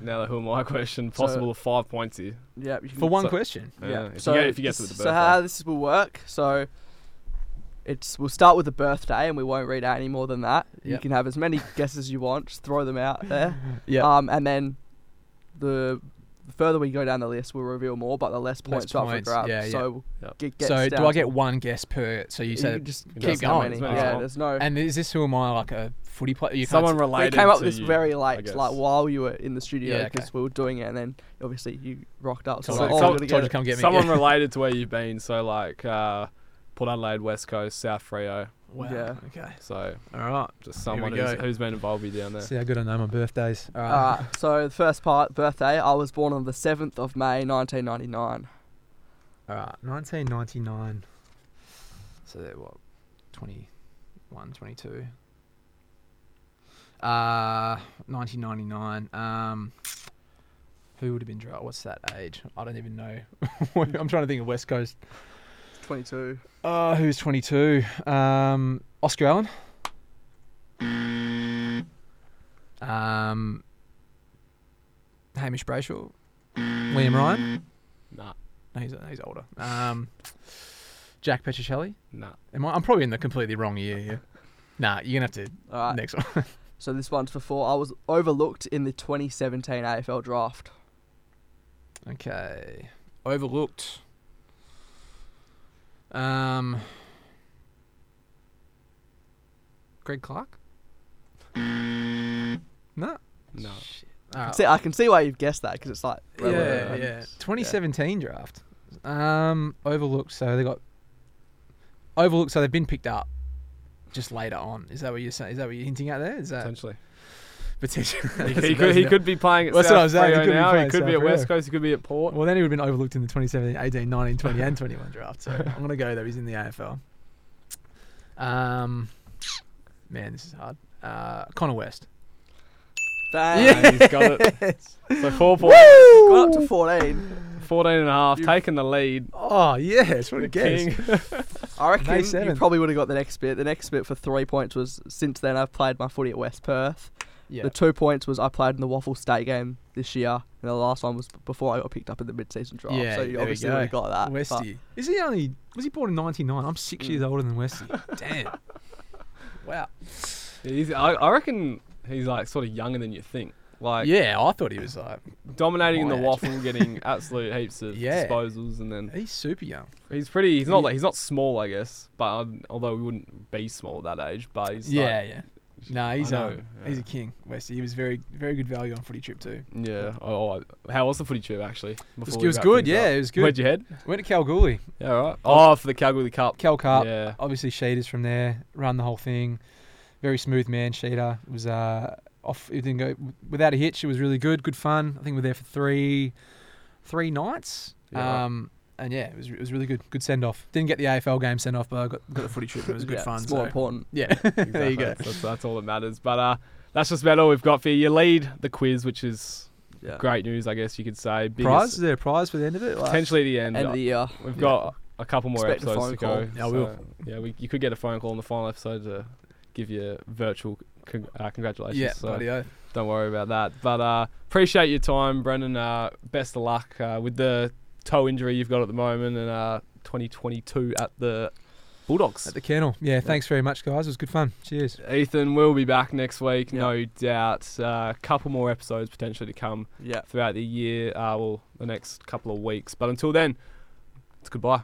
Now the Who Am I question. Possible of five points here. Yeah, you can, For one So- question. Yeah. If, so you get, if you get to this- the so how this will work? So it's we'll start with the birthday, and we won't read out any more than that. You Yep. can have as many guesses as you want. Just throw them out there. Yeah. Um, and then the the further we go down the list, we'll reveal more, but the less points are up for points, grabs. yeah, yeah. So we'll Yep. get, get so do down I to- get one guess per? So you You said can just keep going. many, as Yeah, you there's no. And is this who am I like a footy player? You can't Someone s- we came up to with this you, very I late, like while you were in the studio, Yeah, because okay. we were doing it, and then obviously you rocked up. So, told, like, oh, some- we're told, told you to come get me. Someone related to where you've been. So like uh, Port Adelaide, West Coast, South Freo. Wow. Yeah. Okay. So All right. just someone who's, who's been involved with you down there. See how good I know my birthdays. All right. Alright, so the first part, birthday, I was born on the 7th of May, 1999. All right, 1999. So they're what, 21, 22. Uh, 1999. Um, who would have been drafted? What's that age? I don't even know. I'm trying to think of West Coast. 22. Uh, who's 22? Um, Oscar Allen. Um, Hamish Brayshaw. Liam Ryan. Nah, No, he's, he's older. Um, Jack Petruccelle. nah. Am I, I'm probably in the completely wrong year here. Nah, you're gonna have to Alright, next one. so this one's for four. I was overlooked in the 2017 AFL draft. okay, overlooked. Um, Greg Clark. No. No. Alright. See, I can see why you've guessed that because it's like Yeah, relevant. yeah. 2017 draft. Um, overlooked. So they got overlooked. So they've been picked up just later on. Is that what you're saying? Is that what you're hinting at there? Is that Potentially. Potential? He, he could, he could be playing at That's what I was saying, he Freo could be now. He could be at West Coast. He could be at Port. Well, then he would have been overlooked in the 2017, 18, 19, 20, and 21 draft. So I'm gonna go though. He's in the AFL. Um, man, this is hard. Uh, Connor West. Bang. And he's got it. So four points. Got up to 14. 14 and a half. You've- taking the lead. Oh yes, what a The guess. I reckon May you probably would have got the next bit. The next bit for three points was since then I've played my footy at West Perth. Yeah. The two points was I played in the WAFL State game this year, and the last one was before I got picked up in the mid-season draft. Yeah, so you we obviously go. got that. but- Westy. Is he only? Was he born in '99? I'm six Mm. years older than Westy. Damn. Wow. He's, I, I reckon he's like sort of younger than you think. Like yeah, I thought he was like. dominating in the my age. WAFL, getting absolute heaps of Yeah. disposals, and then He's super young. he's pretty. He's not He- like he's not small, I guess. But um, although we wouldn't be small at that age, but he's Yeah, like, yeah. No, he's know, um, he's a king. Westy. He was very, very good value on footy trip too. yeah. Oh, how was the footy trip actually? It was, it was good. Yeah, up? it was good. Where'd you head? Went to Kalgoorlie. Yeah, right. Oh, for the Kalgoorlie Cup. Cal Cup. Yeah. Obviously, Sheeters from there. Run the whole thing. Very smooth man, Sheeter. It was uh, off. It didn't go without a hitch. It was really good. Good fun. I think we are there for three, three nights. Yeah. Um, and yeah, it was it was really good. Good send off. Didn't get the AFL game send off, but I got, got the footy trip. It was good yeah, fun. It's more so- important. Yeah, there you go. That's, that's all that matters. But uh, that's just about all we've got for you. You lead the quiz, which is Yeah. great news, I guess you could say. Biggest- Prize? Is there a prize for the end of it? Like- Potentially the end. End of the year. We've Yeah. got a couple more Expect episodes to call. go. Yeah, will. so, Yeah, we, you could get a phone call in the final episode to give you virtual con- uh, congratulations. yeah, so oath. don't worry about that. But uh, appreciate your time, Brendon. Uh, best of luck uh, with the toe injury you've got at the moment and uh, 2022 at the Bulldogs. at the kennel. Yeah, thanks very much, guys. It was good fun. Cheers. Ethan we'll be back next week, no doubt. A uh, couple more episodes potentially to come Yeah. throughout the year, uh, well, the next couple of weeks. But until then, it's goodbye.